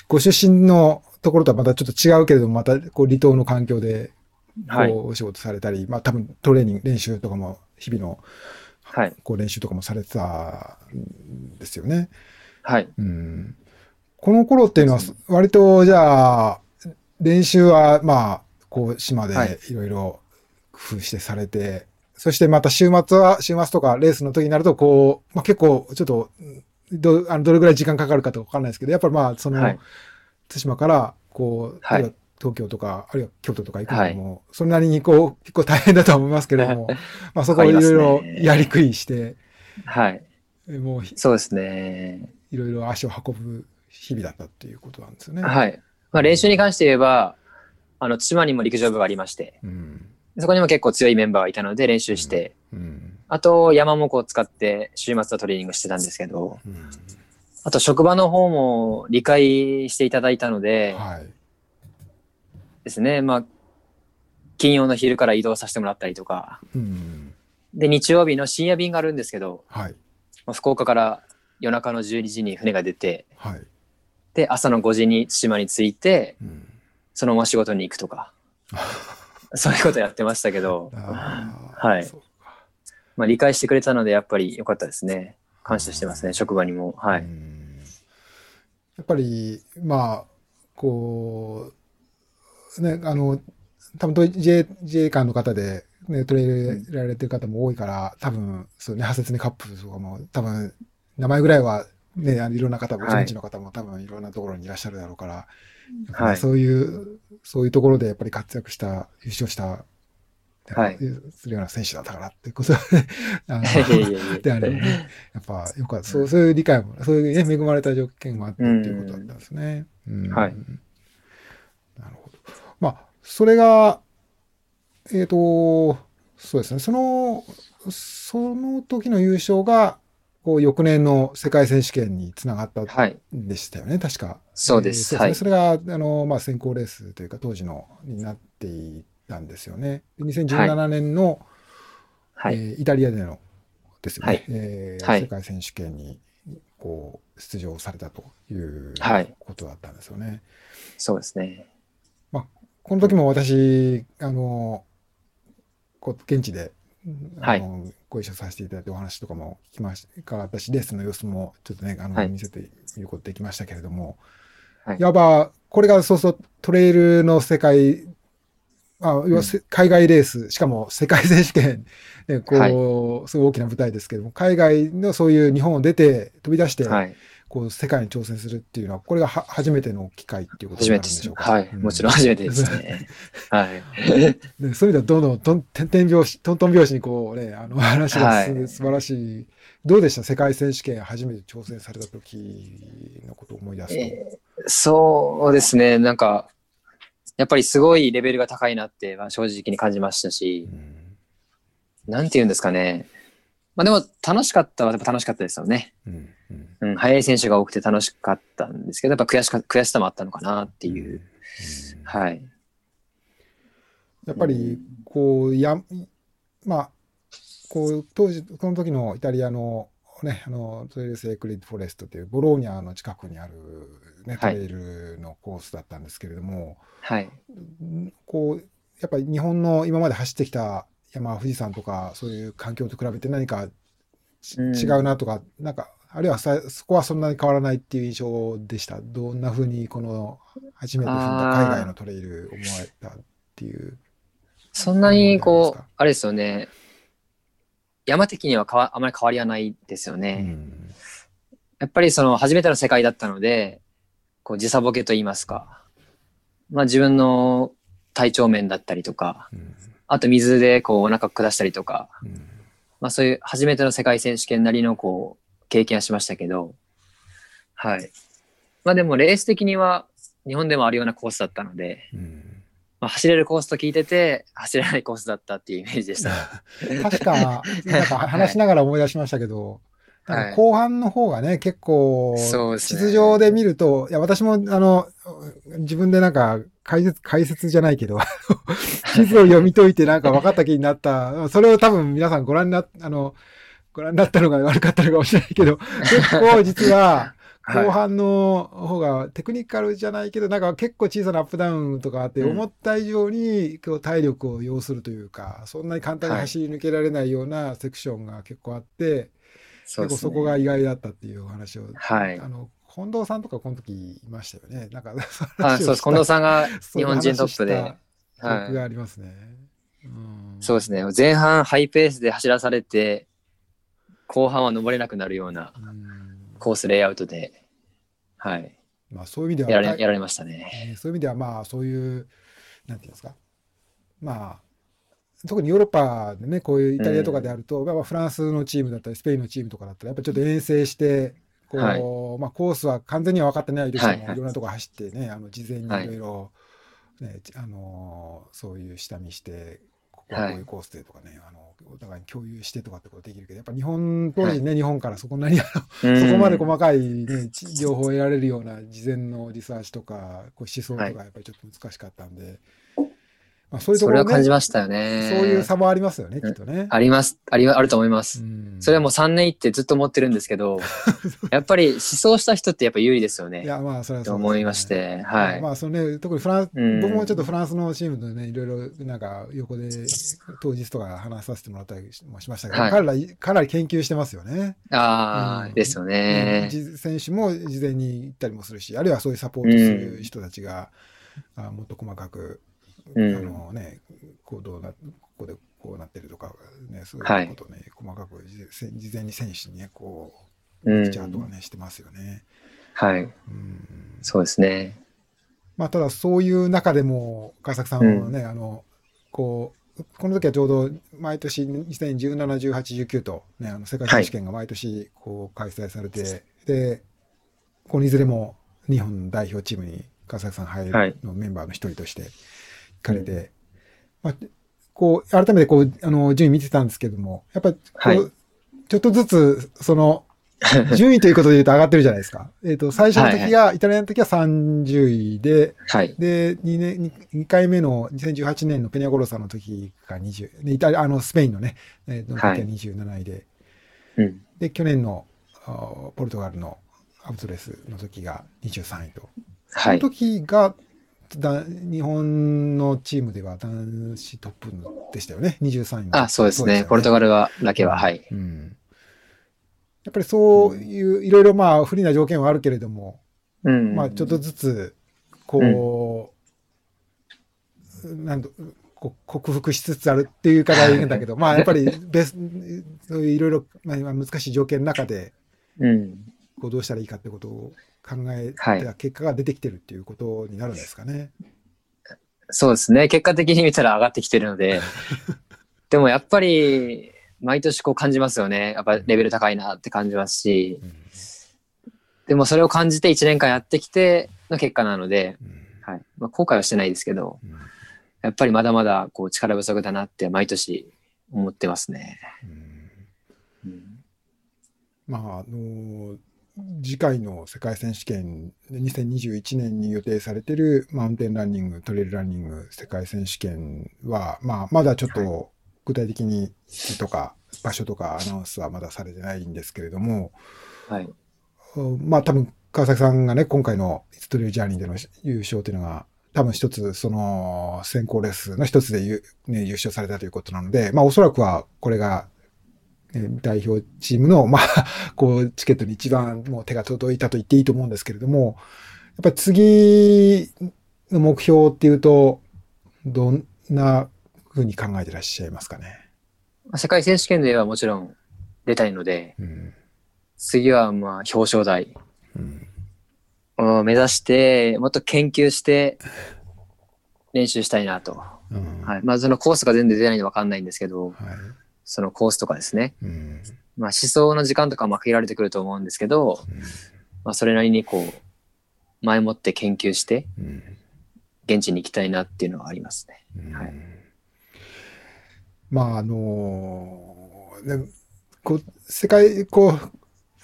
ご出身のところとはまたちょっと違うけれども、また、こう、離島の環境で、こはい。う、お仕事されたり、まあ、多分、トレーニング、練習とかも、日々の、はい。こう、練習とかもされてたんですよね。はい。うんこの頃っていうのは、割と、じゃあ、練習は、まあ、こう、島はいでいろいろ工夫してされて、そしてまた週末は、週末とかレースの時になると、こう、まあ結構、ちょっと、ど、あの、どれぐらい時間かかるかとかわかんないですけど、やっぱりまあ、その、はい対馬から、こう、はい東京とか、あるいは京都とか行くのも、それなりにこう、結構大変だとは思いますけれども、まあそこをいろいろやりくりして、はい。もうひそうですね。いろいろ足を運ぶ日々だったっていうことなんですよね。はい。まあ、練習に関して言えば、あの、対馬にも陸上部がありまして、うん。そこにも結構強いメンバーがいたので練習して、うん。あと山もこう使って週末はトレーニングしてたんですけど、うんあと職場の方も理解していただいたのではい。ですね、まあ、金曜の昼から移動させてもらったりとか、うん。で、日曜日の深夜便があるんですけど、はい。まあ福岡から夜中の12時に船が出て、はい。で、朝の5時に対馬に着いて、うん。そのまま仕事に行くとか、そういうことやってましたけど、はいまあ、理解してくれたので、やっぱり良かったですね。感謝してますね、職場にも。はい。うんやっぱり、まあ、こう、ね、あの、多分自衛自衛官の方で、ね、トレイルやられてる方も多いから、多分、そうね、派切ねカップとかも、多分、名前ぐらいは、ね、あのいろんな方、ごはい存知の方も多分いろんなところにいらっしゃるだろうから、はいそういう、そういうところでやっぱり活躍した、優勝した、はいするような選手だったからってことはね、あのであればね、やっぱよかった、そうそういう理解も、そういうね、恵まれた条件もあってっていうことだったんですね。うんはいなるほど。まあ、それが、えっ、と、そうですね。その、その時の優勝が、こう、翌年の世界選手権につながったはい。んでしたよね、確か。そうです。はいえーそ。れが、あの、まあ、選考レースというか、当時の、になっていたんですよね。で2017年の、はい。えーイタリアでのですよね、はいえーはい世界選手権にこう出場されたというはいことだったんですよね。そうですね。この時も私、あのこう現地で、あのご一緒させていただいてお話とかも聞きました私レースの様子もちょっとねあの、はい見せてみることできましたけれども、はいいわばこれがそうそうトレイルの世界まあ、要はせ海外レース、しかも世界選手権、ね、こう、すごい大きな舞台ですけども、海外のそういう日本を出て、飛び出して、はい。こう、世界に挑戦するっていうのは、これがは初めての機会っていうことになるんでしょう。か？はい。もちろん初めてですね。はい。でそういう意味では、どんどんとん、てんてん拍子、トントン拍子にこうね、あの話がす、はい素晴らしい。どうでした？世界選手権初めて挑戦された時のことを思い出すと。えーそうですね。なんか、やっぱりすごいレベルが高いなって、まあ、正直に感じましたしう、んなんて言うんですかね。まあでも楽しかったはやっぱ楽しかったですよね。うんうんうん、速い選手が多くて楽しかったんですけど、やっぱ悔しか悔しさもあったのかなっていう。うんはい。やっぱり、こう、や、まあ、こう、当時、この時のイタリアの、ね、あの、トレイルセークリッドフォレストというボローニャの近くにある、ね、トはいレイルのコースだったんですけれども、はい。んこう、やっぱり日本の今まで走ってきた山、富士山とか、そういう環境と比べて何かちうん違うなとか、なんか、あるいはさそこはそんなに変わらないっていう印象でした？どんな風にこの初めて踏んだ海外のトレイル思われたっていう。そんなにこうあれですよね。山的には変わあまり変わりはないですよね。うんやっぱりその初めての世界だったので、こう時差ボケと言いますか。まあ自分の体調面だったりとか、うんあと水でこうお腹下したりとか、うんまあそういう初めての世界選手権なりのこう経験はしましたけど、はい。まあでもレース的には日本でもあるようなコースだったので、うんまあ、走れるコースと聞いてて、走れないコースだったっていうイメージでした。確か、なんか話しながら思い出しましたけど、なんか後半の方がね、結構、ね。地図上で見ると、いや、私も、あの、自分でなんか、解説、解説じゃないけど、地図を読み解いてなんか分かった気になった、それを多分皆さんご覧になっ、あの、ご覧になったのが悪かったのかもしれないけど、結構実は、はい。後半の方がテクニカルじゃないけど、なんか結構小さなアップダウンとかあって、うん。思った以上にこう体力を要するというか、そんなに簡単に走り抜けられないようなセクションが結構あって、結構そこが意外だったっていうお話を、はいあの近藤さんとかこの時いましたよね。なんか、あそうです。近藤さんが日本人トップで話した。記憶がはありますね。うんい、そうですね。前半ハイペースで走らされて、後半は登れなくなるようなうんコースレイアウトで、はい。まあそういう意味では、やられましたね。えーそういう意味では、まあ、そういう、なんていうんですか、まあ、特にヨーロッパでね、こういうイタリアとかであると、まあ、フランスのチームだったり、スペインのチームとかだったら、やっぱりちょっと遠征して、こう、はい。まあ、コースは完全には分かってないとしても、はいはい。いろんなとこ走ってね、あの事前にいはい。ろいろ、ねあのそういう下見して、ここはこういうコースでとかね、あのお互いに共有してとかってことできるけど、やっぱ日本、当時ね、日本からそこなにあのそそこまで細かい、ね、ち情報を得られるような事前のリサーチとか、こう思想とかはい。やっぱりちょっと難しかったんで、まあ、そういうとそれはころね、感じましたよね。そういう差もありますよね、きっとね。あります。ありあると思います。うんそれはもう3年行ってずっと思ってるんですけど、やっぱり思想した人ってやっぱ有利ですよね。いや、まあ、それはとそうですね思いまして、はい。まあ、そのね、特にフランス、うん僕もちょっとフランスのチームとね、いろいろなんか横で当日とか話させてもらったりもしましたけど、はい彼らかなり研究してますよね。ああ、うんですよね。じ選手も事前に行ったりもするし、あるいはそういうサポートする人たちが、あもっと細かく、うん。あのね、行動な、ここでこうなってるとか、ね、そうはい。いうことをね、細かく事前に選手にね、こう、うん。チャートはね、してますよね。はい。うん。そうですね。まあ、ただそういう中でも、川崎さんはね、あの、こう、この時はちょうど毎年2017、18、19と、ね、あの世界選手権が毎年こう開催されて、で、このいずれも日本代表チームに川崎さん入るはい。のメンバーの一人として行かれて、まあ、こう、改めてこう、あの、順位見てたんですけども、やっぱり、はいちょっとずつ、その、順位ということで言うと上がってるじゃないですか。えっと、最初の時が、イタリアの時は30位で、はい。で、2年、2, 二回目の2018年のペニャゴロサの時が20、でイタリア、あの、スペインのね、えー、の時ははい27位で、うん。で、去年のポルトガルのアブトレスの時が23位と。はいその。時が、だ日本のチームでは男子トップでしたよね。23位のあ、そうですね。ポルトガガルは、だけは、はい。うん。やっぱりそういう、いろいろまあ不利な条件はあるけれども、うん。まあちょっとずつ、こう、なんと、こ克服しつつあるっていう方がいるんだけど、まあやっぱりベス、そういういろいろ、まあ、難しい条件の中で、うん。こうどうしたらいいかってことを考えはい。た結果が出てきてるっていうことになるんですかね。そうですね。結果的に見たら上がってきてるので、でもやっぱり、毎年こう感じますよね。やっぱレベル高いなって感じますし、うん。でもそれを感じて1年間やってきての結果なので、うん。はい。まあ、後悔はしてないですけど、うん。やっぱりまだまだこう力不足だなって毎年思ってますね。まあ、あの、次回の世界選手権、2021年に予定されているマウンテンランニング、トレイルランニング世界選手権は、まあ、まだちょっと具体的に日とか場所とかアナウンスはまだされてないんですけれども、はい。まあ多分川崎さんがね、今回のイツトレイルジャーニーでの優勝というのが、多分一つ、その選考レースの一つで優,、ね、優勝されたということなので、まあおそらくはこれが、ね代表チームの、まあ、こう、チケットに一番もう手が届いたと言っていいと思うんですけれども、やっぱり次の目標っていうと、どんな風に考えてらっしゃいますかね？まあ世界選手権ではもちろん出たいので、うん。次はまあ表彰台うん。を目指して、もっと研究して練習したいなと。うん。はい。まあそのコースが全然出ないのわかんないんですけど、はい。そのコースとかですね。うん。まあ思想の時間とかはまあ限られてくると思うんですけど、まあそれなりにこう、前もって研究して、うん。現地に行きたいなっていうのはありますね。うんはいまあ、あのねこう、世界、こう、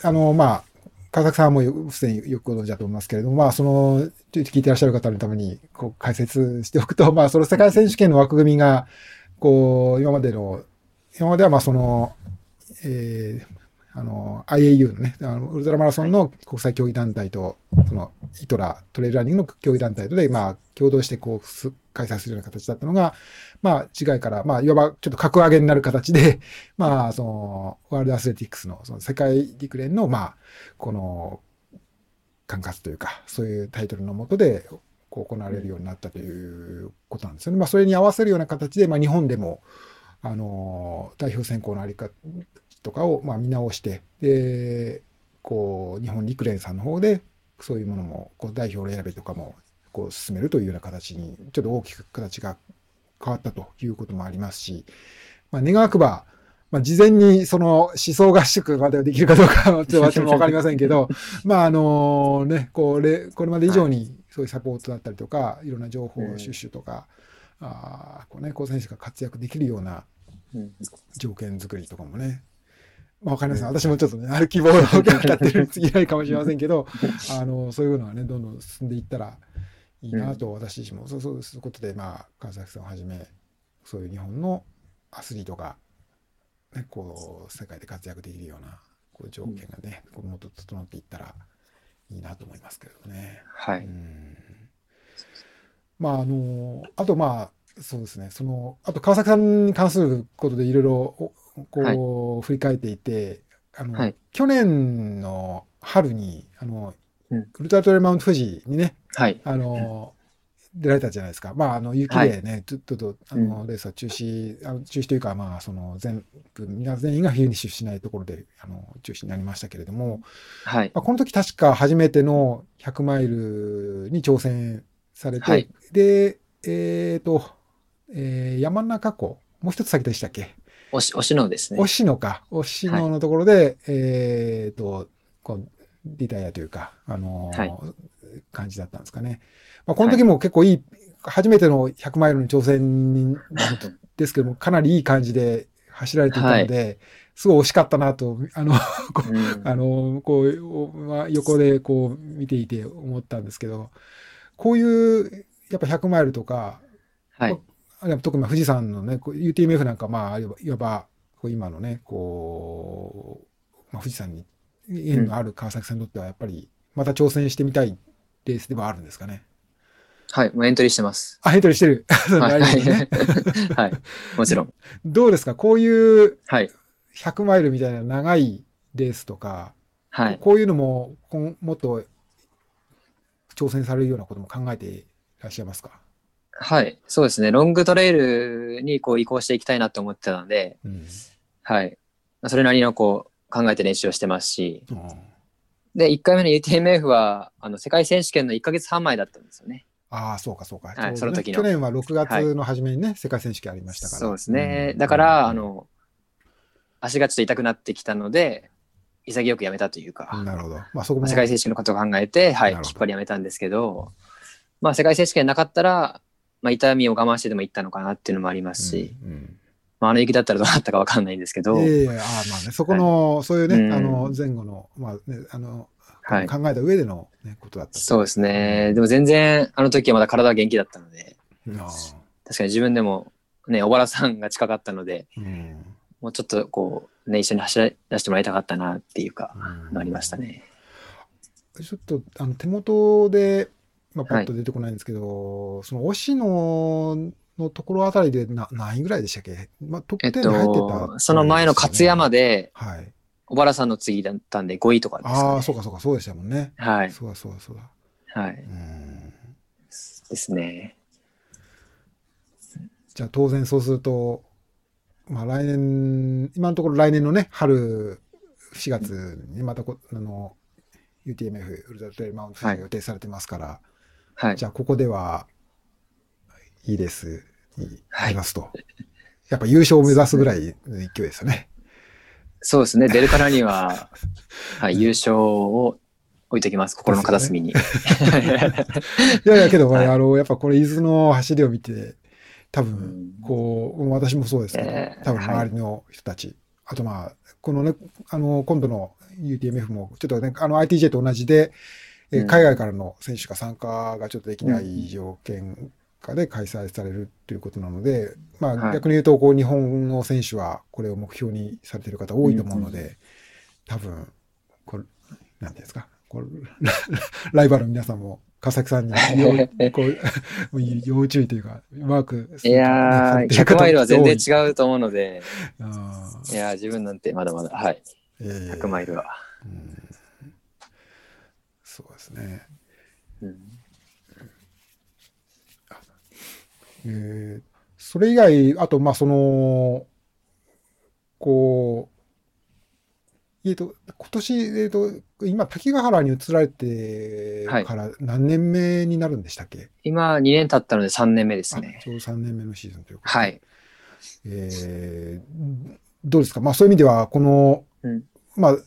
あの、まあ、川崎さんもよすでによくご存知だと思いますけれども、まあ、その、聞いてらっしゃる方のために、こう、解説しておくと、まあ、その世界選手権の枠組みが、こう、今までの、今までは、まあ、その、えーあの、IAU のね、あのウルトラマラソンの国際競技団体と、その、イトラ、トレイルランニングの競技団体とで、まあ、共同して、こう、す開催するような形だったのが、まあ、違いから、まあ、いわばちょっと格上げになる形で、まあ、その、ワールドアスレティックスの、その世界陸連の、まあ、この、管轄というか、そういうタイトルのもとで、こう行われるようになったということなんですよね。まあ、それに合わせるような形で、まあ、日本でも、あの、代表選考のあり方とかを、まあ、見直して、で、こう、日本陸連さんの方で、そういうものも、こう、代表選びとかも、こう、進めるというような形に、ちょっと大きく形が変わったということもありますし、まあ、願わくば、まあ、事前にその思想合宿まではできるかどうかは ちょっと私もわかりませんけど、まあ、あのね、これ、これまで以上にそういうサポートだったりとか、いろんな情報収集とか、あーこうね、高選手が活躍できるようなうん条件作りとかもね、まあ、わかりません。私もちょっとね、ある希望が立ってるに過ぎないかもしれませんけど、あの、そういうのはね、どんどん進んでいったらいいなと、私自身も、そうそうそういうことで、まあ、川崎さんをはじめ、そういう日本のアスリートが、ね、こう、世界で活躍できるような、こう、条件がね、こうもっと整っていったらいいなと思いますけどね。はい。うん。まあ、あの、あとまあ、そうですね、その、あと川崎さんに関することでいろいろ、おこう、振り返っていて、あの、はい。去年の春に、あの、うん。ウルトラトレマウント富士にね、はい。あの、出られたじゃないですか。まあ、あの、雪でね、ちょっと、あの、レースは中止、あの中止というか、まあ、その、全部、皆全員がフィニッシュしないところで、あの、中止になりましたけれども、はい。まあ、この時確か初めての100マイルに挑戦されて、はい。で、えっ、と、えー山中湖、もう一つ先でしたっけ？おし、おしのですね。押野か。押野のところで、えっ、と、こう、リタイアというか、あのーはい感じだったんですかね。まあ、この時も結構いい、初めての100マイルの挑戦に ですけども、かなりいい感じで走られていたので、すごい惜しかったなと、あの、こううんあの、こう、まあ横でこう見ていて思ったんですけど、こういう、やっぱ100マイルとか、はい。特にまあ富士山のね、こう UTMF なんか、まあ、いわば今のね、こう、まあ、富士山に縁のある川崎さんにとっては、やっぱり、また挑戦してみたいレースではあるんですかね。はい。もうエントリーしてます。あ、エントリーしてる。はい。はい。もちろん。どうですか？こういうはい。100マイルみたいな長いレースとか、はい。こういうのも、もっと挑戦されるようなことも考えていらっしゃいますか？はい。そうですね。ロングトレイルにこう移行していきたいなと思ってたので、うん。はい。それなりのこう考えて練習をしてますし、うんで、1回目の UTMF は、あの、世界選手権の1ヶ月半前だったんですよね。ああ、そうかそうか。いちょうどねその時の去年は6月の初めにね、世界選手権ありましたから。そうですね。うんだから、あ、の、足がちょっと痛くなってきたので、潔くやめたというか、なるほど。まあそこも。世界選手権のことを考えて、はい、きっぱりやめたんですけど、まあ、世界選手権なかったら、まあ、痛みを我慢してでも行ったのかなっていうのもありますし、うんうん。まあ、あの雪だったらどうなったかわかんないんですけど、ええああまあね、そこの、そういうね、うん。あの、前後の、まあね、あの、はい。考えた上での、ね、ことだった。そうですね。でも全然、あの時はまだ体は元気だったので、確かに自分でも、ね、小原さんが近かったので、あうん。もうちょっとこう、ね、一緒に走ら出してもらいたかったなっていうか、うん。のありましたね。ちょっと、あの、手元で、まあ、パッと出てこないんですけど、その、押野のところあたりでな何位ぐらいでしたっけ？まあ、トップえっ10に入ってた、と、その前の勝山で、はい。小原さんの次だったんで5位とかですか、ね。ああ、そうかそうか、そうでしたもんね。はい。そうだそうだそうだ。はい。うんですね。じゃあ当然そうすると、まあ来年、今のところ来年のね、春4月にまたこあの UTMF ウルトラトレイルマウントが予定されてますから、はいじ。ゃあここではいいですになりますと。やっぱ優勝を目指すぐらいの勢いですよね。そうですね。出るからには、はい、優勝を置いときます。心の片隅に。いやいや、けど、はいあの、やっぱこれ伊豆の走りを見て、多分、うんこう、私もそうですけど、えー多分周りの人たち、あとまあ、このね、あの、今度の UTMF も、ちょっとね、あの ITJ と同じで、海外からの選手が参加がちょっとできない条件下で開催されるということなので、まあはい。逆に言うと、こう、日本の選手はこれを目標にされている方多いと思うので、多分、これ、なんていうんですか、これラライバルの皆さんも、川崎さんに要こう 要注意というか、うまく。いやー、100マイルは全然違うと思うので、あいやー、自分なんてまだまだ、はい。ー100マイルは。うんそうですね。うんえーそれ以外、あと、まあ、その、こう、えっと、今年、えっと、今、滝ヶ原に移られてから何年目になるんでしたっけ、今、2年経ったので3年目ですあね。ちょうど3年目のシーズンということではい。えーどうですか、まあ、そういう意味では、この、うんまあ、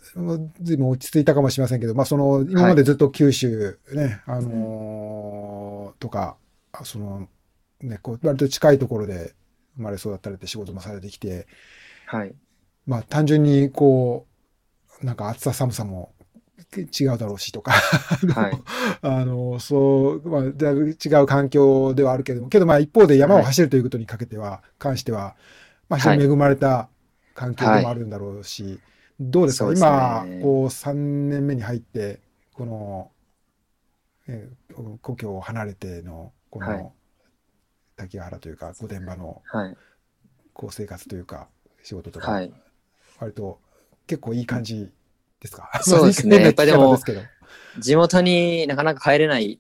ずいぶん落ち着いたかもしれませんけど、まあ、その、今までずっと九州ね、あのーとか、あその、ね、こう、割と近いところで生まれ育ったりって仕事もされてきて、はい。まあ、単純に、こう、なんか暑さ寒さも違うだろうしとか、はい。あの、そう、まあ、だいぶ違う環境ではあるけれども、けど、まあ、一方で山を走るということにかけては、関しては、まあ、非常に恵まれた環境でもあるんだろうし、どうですか、すね。今、こう、3年目に入って、この、えー故郷を離れての、こはい。の、滝ヶ原というか、御殿場の、はい。こう、生活というか、仕事とか、はい。割と、結構いい感じですか？そうですね。まあやっぱりでも地元になかなか帰れないっ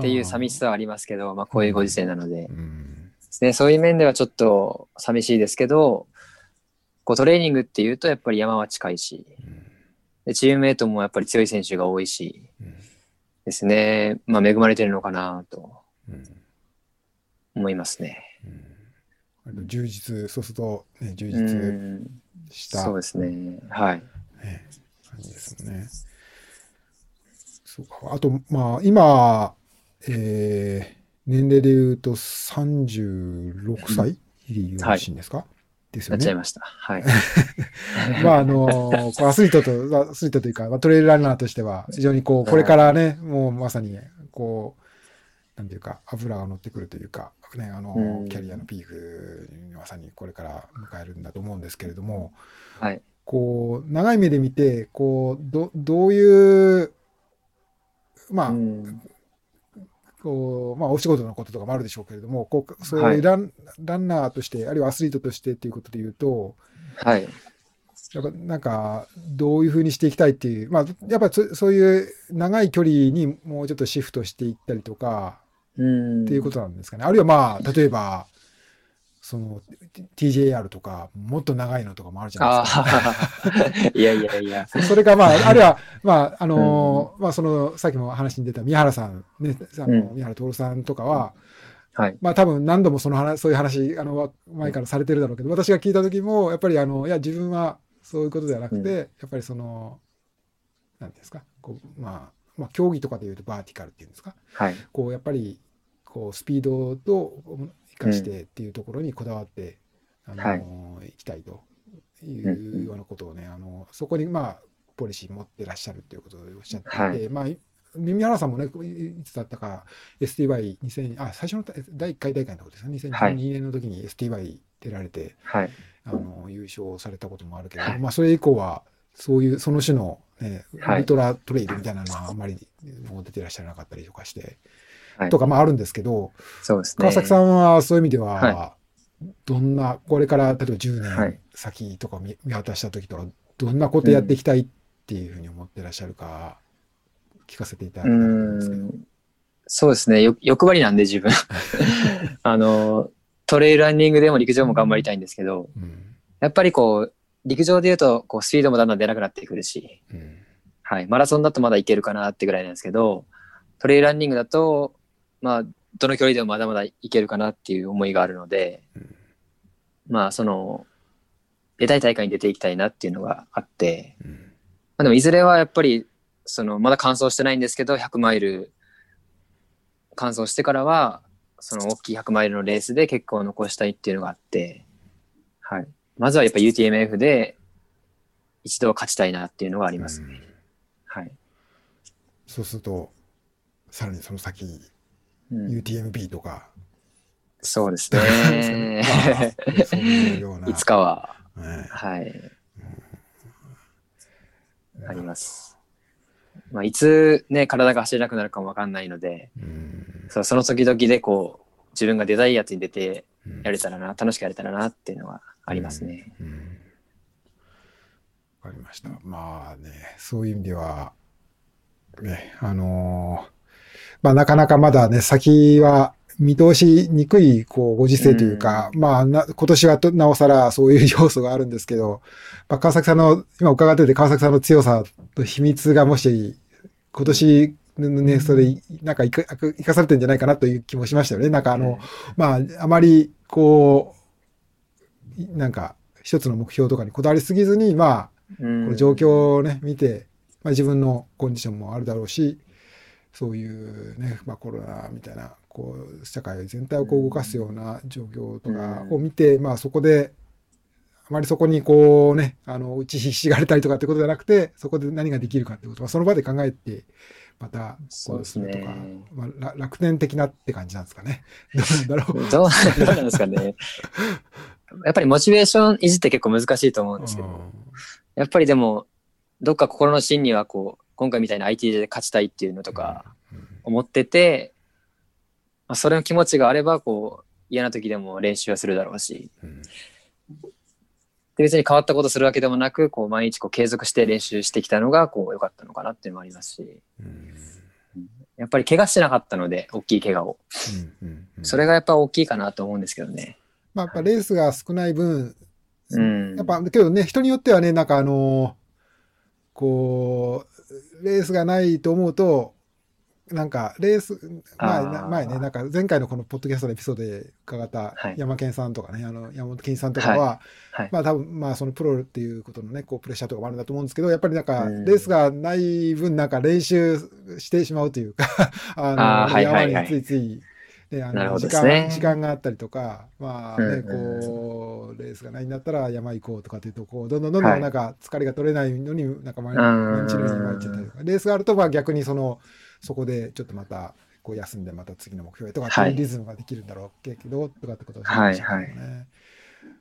ていう寂しさはありますけど、まあ、こういうご時世なので、うん。ですね、そういう面ではちょっと寂しいですけど、こうトレーニングっていうとやっぱり山は近いし、うん。でチームメイトもやっぱり強い選手が多いしうん。ですね、まあ恵まれてるのかなとうん思いますね。うん。充実、そうすると、ね、充う実ん、した、そうですね。はい。ね感じですもんね。そうか。あと、まあ、今、えー年齢で言うと36歳、でよろしいんですか、ですやよね。っちゃいました。はい。まあ、あの、こうアスリートと、アスリートというか、まあトレイルランナーとしては、非常にこう、これからね、もうまさに、こう、なんていうか、油が乗ってくるというか、ね、あのう、んキャリアのピークにまさにこれから迎えるんだと思うんですけれども、はい。こう、長い目で見て、こう、ど、どういう、まあ、うんこう、まあ、お仕事のこととかもあるでしょうけれども、こう、そうはいいうラン、ランナーとして、あるいはアスリートとしてっていうことで言うと、はい。やっぱなんか、どういうふうにしていきたいっていう、まあ、やっぱそそういう長い距離にもうちょっとシフトしていったりとかうん。っていうことなんですかね。あるいはまあ、例えば、その TJR とか、もっと長いのとかもあるじゃないあですか。あ、いやいやいや。それがまあ、あるいは、まあ、あのまあ、その、さっきも話に出た宮原さん、ね、あのうん宮原徹さんとかは、はい。まあ多分何度もその話、そういう話、あの、前からされてるだろうけど、私が聞いた時も、やっぱりあの、いや、自分はそういうことではなくて、うんやっぱりその、なんていうんですか、こう、まあ、まあ、競技とかで言うとバーティカルっていうんですか、はい。こう、やっぱり、こう、スピードと生かしてっていうところにこだわって、あの、はい。い、きたいというようなことをね、あの、そこに、まあ、ポリシー持ってらっしゃるということをおっしゃっていて、はい。まあ、耳原さんもね、いつだったか、STY2000、あ、最初の第1回大会のところですね、はい。2012年の時に STY 出られて、はい。あの、優勝されたこともあるけれども、はい。まあ、それ以降は、そういう、その種の、ね、ウはい。ルトラトレイルみたいなのはあんまりもう出てらっしゃらなかったりとかして、はいとか、まああるんですけど、そうですね。川崎さんはそういう意味では、はどんな、これから例えば10はい年先とかを見見渡した時とか、どんなことやっていきたいっていうふうに思ってらっしゃるか、聞かせていただきうたいんですけど。ん。そうですね。よ欲張りなんで自分。あの、トレイルランニングでも陸上も頑張りたいんですけど、うんやっぱりこう、陸上で言うと、こう、スピードもだんだん出なくなってくるし、うんはい。マラソンだとまだいけるかなってぐらいなんですけど、トレイルランニングだと、まあ、どの距離でもまだまだいけるかなっていう思いがあるので、うんまあ、その、出たい大会に出ていきたいなっていうのがあって、うんまあ、でもいずれはやっぱり、その、まだ完走してないんですけど、100マイル完走してからは、その大きい100マイルのレースで結果を残したいっていうのがあって、はい。まずはやっぱ UTMF で一度は勝ちたいなっていうのがありますね。はい。そうすると、さらにその先、うん UTMB とか、そうですね。いうような。いつかは、ねはい、あります。まあ、いつね、体が走れなくなるかもわかんないので、うんそうその時々でこう、自分が出たいやつに出てうんやれたらな、楽しくやれたらなっていうのはありますね。うんわかりました。まあね、そういう意味では、ね、あのーまあなかなかまだね、先は見通しにくい、こう、ご時世というか、まあな、今年はとなおさらそういう要素があるんですけど、まあ、川崎さんの、今伺ってて川崎さんの強さと秘密がもし、今年、ね、それ、なんか生か生かされてんじゃないかなという気もしましたよね。なんかあの、まあ、あまり、こう、いなんか、一つの目標とかにこだわりすぎずに、まあ、うこんの状況をね、見て、まあ、自分のコンディションもあるだろうし、そういうね、まあ、コロナみたいな、こう、社会全体をこう動かすような状況とかを見て、まあ、そこで、あまりそこにこうね、あの、打ちひしがれたりとかってことじゃなくて、そこで何ができるかってことは、その場で考えて、また、こうするとか、ね。まあ、ら楽天的なって感じなんですかね。どうなんだろ う。どうなんですかね。やっぱりモチベーション維持って結構難しいと思うんですけど、やっぱりでも、どっか心の芯にはこう、今回みたいな IT で勝ちたいっていうのとか思ってて、まあ、それの気持ちがあれば、こう、嫌な時でも練習はするだろうし、うんで別に変わったことするわけでもなく、こう、毎日こう継続して練習してきたのが、こう、良かったのかなっていうのもありますし、うんやっぱり怪我してなかったので、大きい怪我を。それがやっぱ大きいかなと思うんですけどね。まあ、やっぱレースが少ない分、うん。やっぱ、けどね、人によってはね、なんかあのこう、レースがないと思うと、なんか、レース、前前ね、なんか前回のこのポッドキャストのエピソードで伺ったはい。山健さんとかね、あの、山本健さんとかは、はい。まあ多分、まあそのプロっていうことのね、こうプレッシャーとかもあるんだと思うんですけど、やっぱりなんか、うん。レースがない分、なんか練習してしまうというか、あの、山についついであの時間時間があったりとか、まあね、うんうん。こうレースがないんだったら山行こうとかっていうとこうどんどんどんどはい。んなんか疲れが取れないのになんか毎日のように参ったりとか。レースがあるとまあ逆にそのそこでちょっとまたこう休んでまた次の目標へとかっいリズムができるんだろうけど、とかってことをおっしゃってましたけどね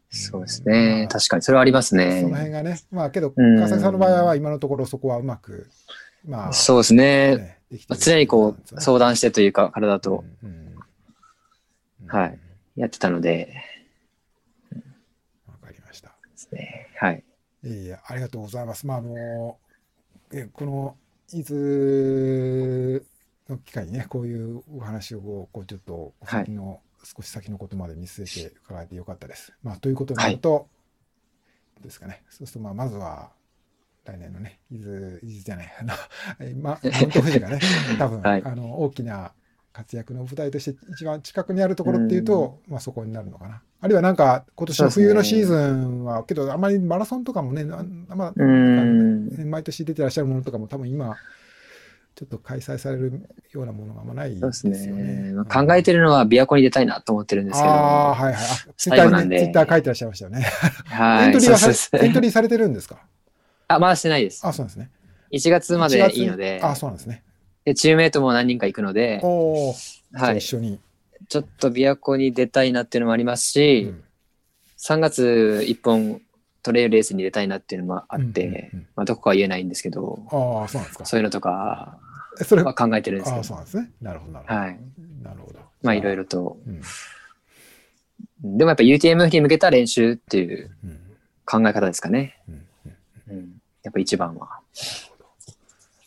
そうですまね。あ確かに、それはありますその辺ね。がね、まあけど、うん。川崎さんの場合は今のところそこはうまく、まあ、そうですね。ね常にこう、う相談してというか、体と。うんうんうんはいやってたので、わかりました。ですね。はい。いえいえ、ありがとうございます。まあ、あの、えこの、伊豆の機会にね、こういうお話をこう、ちょっと、はい先の、少し先のことまで見据えて伺えてよかったです。まあ、ということになると、どうですかね。そうすると、まあ、まずは、来年のね、伊豆、伊豆じゃない、あの、え ま、マウント富士がね、多分、はいあの、大きな活躍の舞台として一番近くにあるところっていうと、まあそこになるのかな。あるいはなんか、今年の冬のシーズンは、けどあんまりマラソンとかもね、あんまうーん。ね毎年出てらっしゃるものとかも多分今、ちょっと開催されるようなものがあんまないですすね。ね。まあ考えてるのは琵琶湖に出たいなと思ってるんですけど。ああー、はいはい。あツイッターにね、ツイッター書いてらっしゃいましたよね。はい。エントリーはさそうそうそうエントリーされてるんですか？あ、まだしてないです。あ、そうなんですね。1月までいいので1、月あ、そうなんですね。でチームメイトも何人か行くので、おはいあ一。緒に。ちょっと琵琶湖に出たいなっていうのもありますうし、ん3月1本トレイルレースに出たいなっていうのもあって、うんうんうんまあ、どこかは言えないんですけど、ああ、そうなんですか。そういうのとかえそれ、は考えてるんですけど、そうなんですね。なるほど、なるほど。はい。なるほど。まあいろいろ。ろと。うんでもやっぱ UTMF に向けた練習っていううん考え方ですかね。うんうんうん。やっぱ一番は。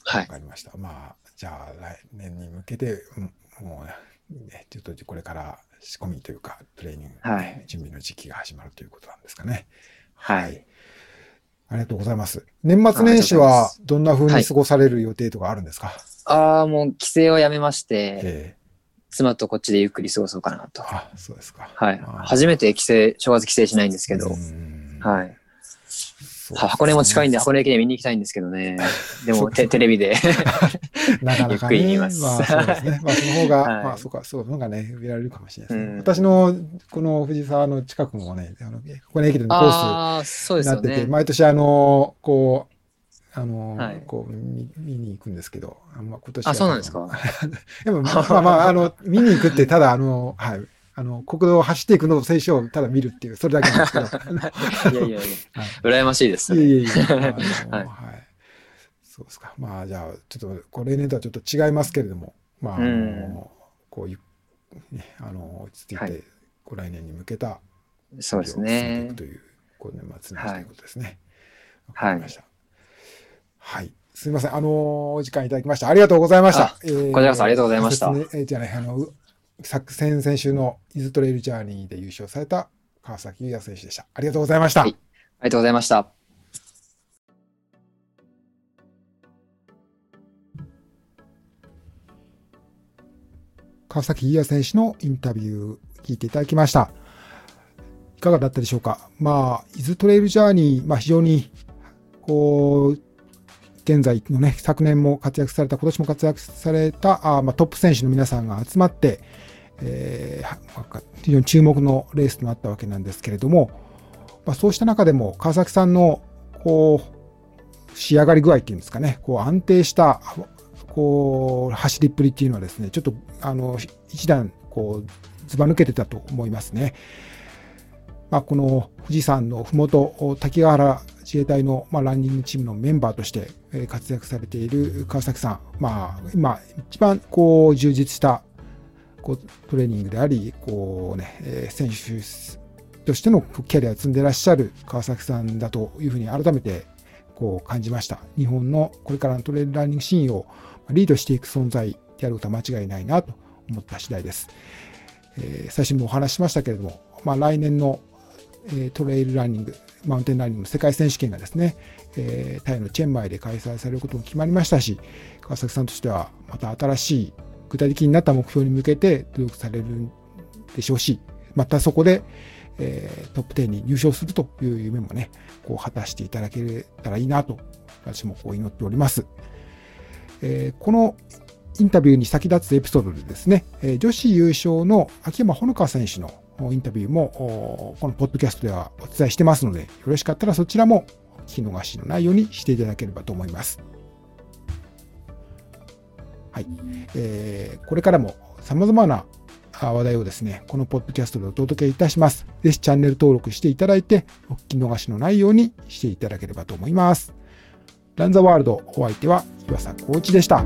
はい。わかりました。まあ、じゃあ来年に向けて、うんもうね、ちょっとこれから仕込みというか、トレーニング、はい準備の時期が始まるということなんですかね。はい。ありがとうございます。年末年始はすどんな風に過ごされる予定とかあるんですか、ああ、もう帰省をやめまして、ええ妻とこっちでゆっくり過ごそうかなと。あ、そうですか。はい初めて帰省、正月帰省しないんですけど、うんはい。そうは箱根も近いんで、箱根駅伝見に行きたいんですけどね。でも、テテレビで。なかなかゆっくりね、言いますまあそうですね。まあ その方が、はいまあそうか、そうの方がね、見られるかもしれないですね。うん私のこの藤沢の近くもね、あの箱根駅伝のコースになってて、ね。毎年あの、こう、あの、はいこう見見に行くんですけど、あんま今年はあ、そうなんですか？でも、まあまあ、あの、見に行くって、ただ、あの、はい。あの、国道を走っていくのを選手をただ見るっていう、それだけなんですけど。は いやいやいや、い羨ましいです。いえいえいえ。あのはいはい。そうですか。まあ、じゃあ、ちょっと、これ例年とはちょっと違いますけれども、まあ、あの、うんこういう、ね、あの、落ち着いて、はい来年に向けた、そうですねく。という、こう年末年始ということですね。はい。はい。すみません。あの、お時間いただきました。ありがとうございましたあ。こちらこそありがとうございましたえーじゃない、あの、う昨先々週の伊豆トレイルジャーニーで優勝された川崎優也選手でした。ありがとうございました。はいありがとうございました。川崎優也選手のインタビュー聞いていただきました。いかがだったでしょうか？まあ、伊豆トレイルジャーニー、まあ非常に、こう、現在のね、昨年も活躍された、今年も活躍された、あまあ、トップ選手の皆さんが集まって、えー非常に注目のレースとなったわけなんですけれども、まあ、そうした中でも川崎さんのこう仕上がり具合っていうんですかね、こう安定したこう走りっぷりっていうのはですね、ちょっとあの一段こうずば抜けてたと思いますね。まあ、この富士山のふもと、滝ヶ原自衛隊の、まあ、ランニングチームのメンバーとして活躍されている川崎さん、まあ、今、一番こう充実したこうトレーニングであり、こうね、えー選手としてのキャリアを積んでらっしゃる川崎さんだというふうに改めてこう感じました。日本のこれからのトレイルランニングシーンをリードしていく存在であることは間違いないなと思った次第です。えー最初にもお話ししましたけれども、まあ、来年の、えトレイルランニング、マウンテンランニングの世界選手権がですね、えータイのチェンマイで開催されることも決まりましたし、川崎さんとしてはまた新しい具体的になった目標に向けて努力されるんでしょうし、またそこで、えートップ10に入賞するという夢もね、こう果たしていただけたらいいなと、私もこう祈っております。えーこのインタビューに先立つエピソードでですね、え女子優勝の秋山ほのか選手のインタビューも、このポッドキャストではお伝えしてますので、よろしかったらそちらも聞き逃しのないようにしていただければと思います。はい。えー、これからも様々な話題をですね、このポッドキャストでお届けいたします。ぜひチャンネル登録していただいて、お聞き逃しのないようにしていただければと思います。ランザワールドお相手は岩佐光一でした。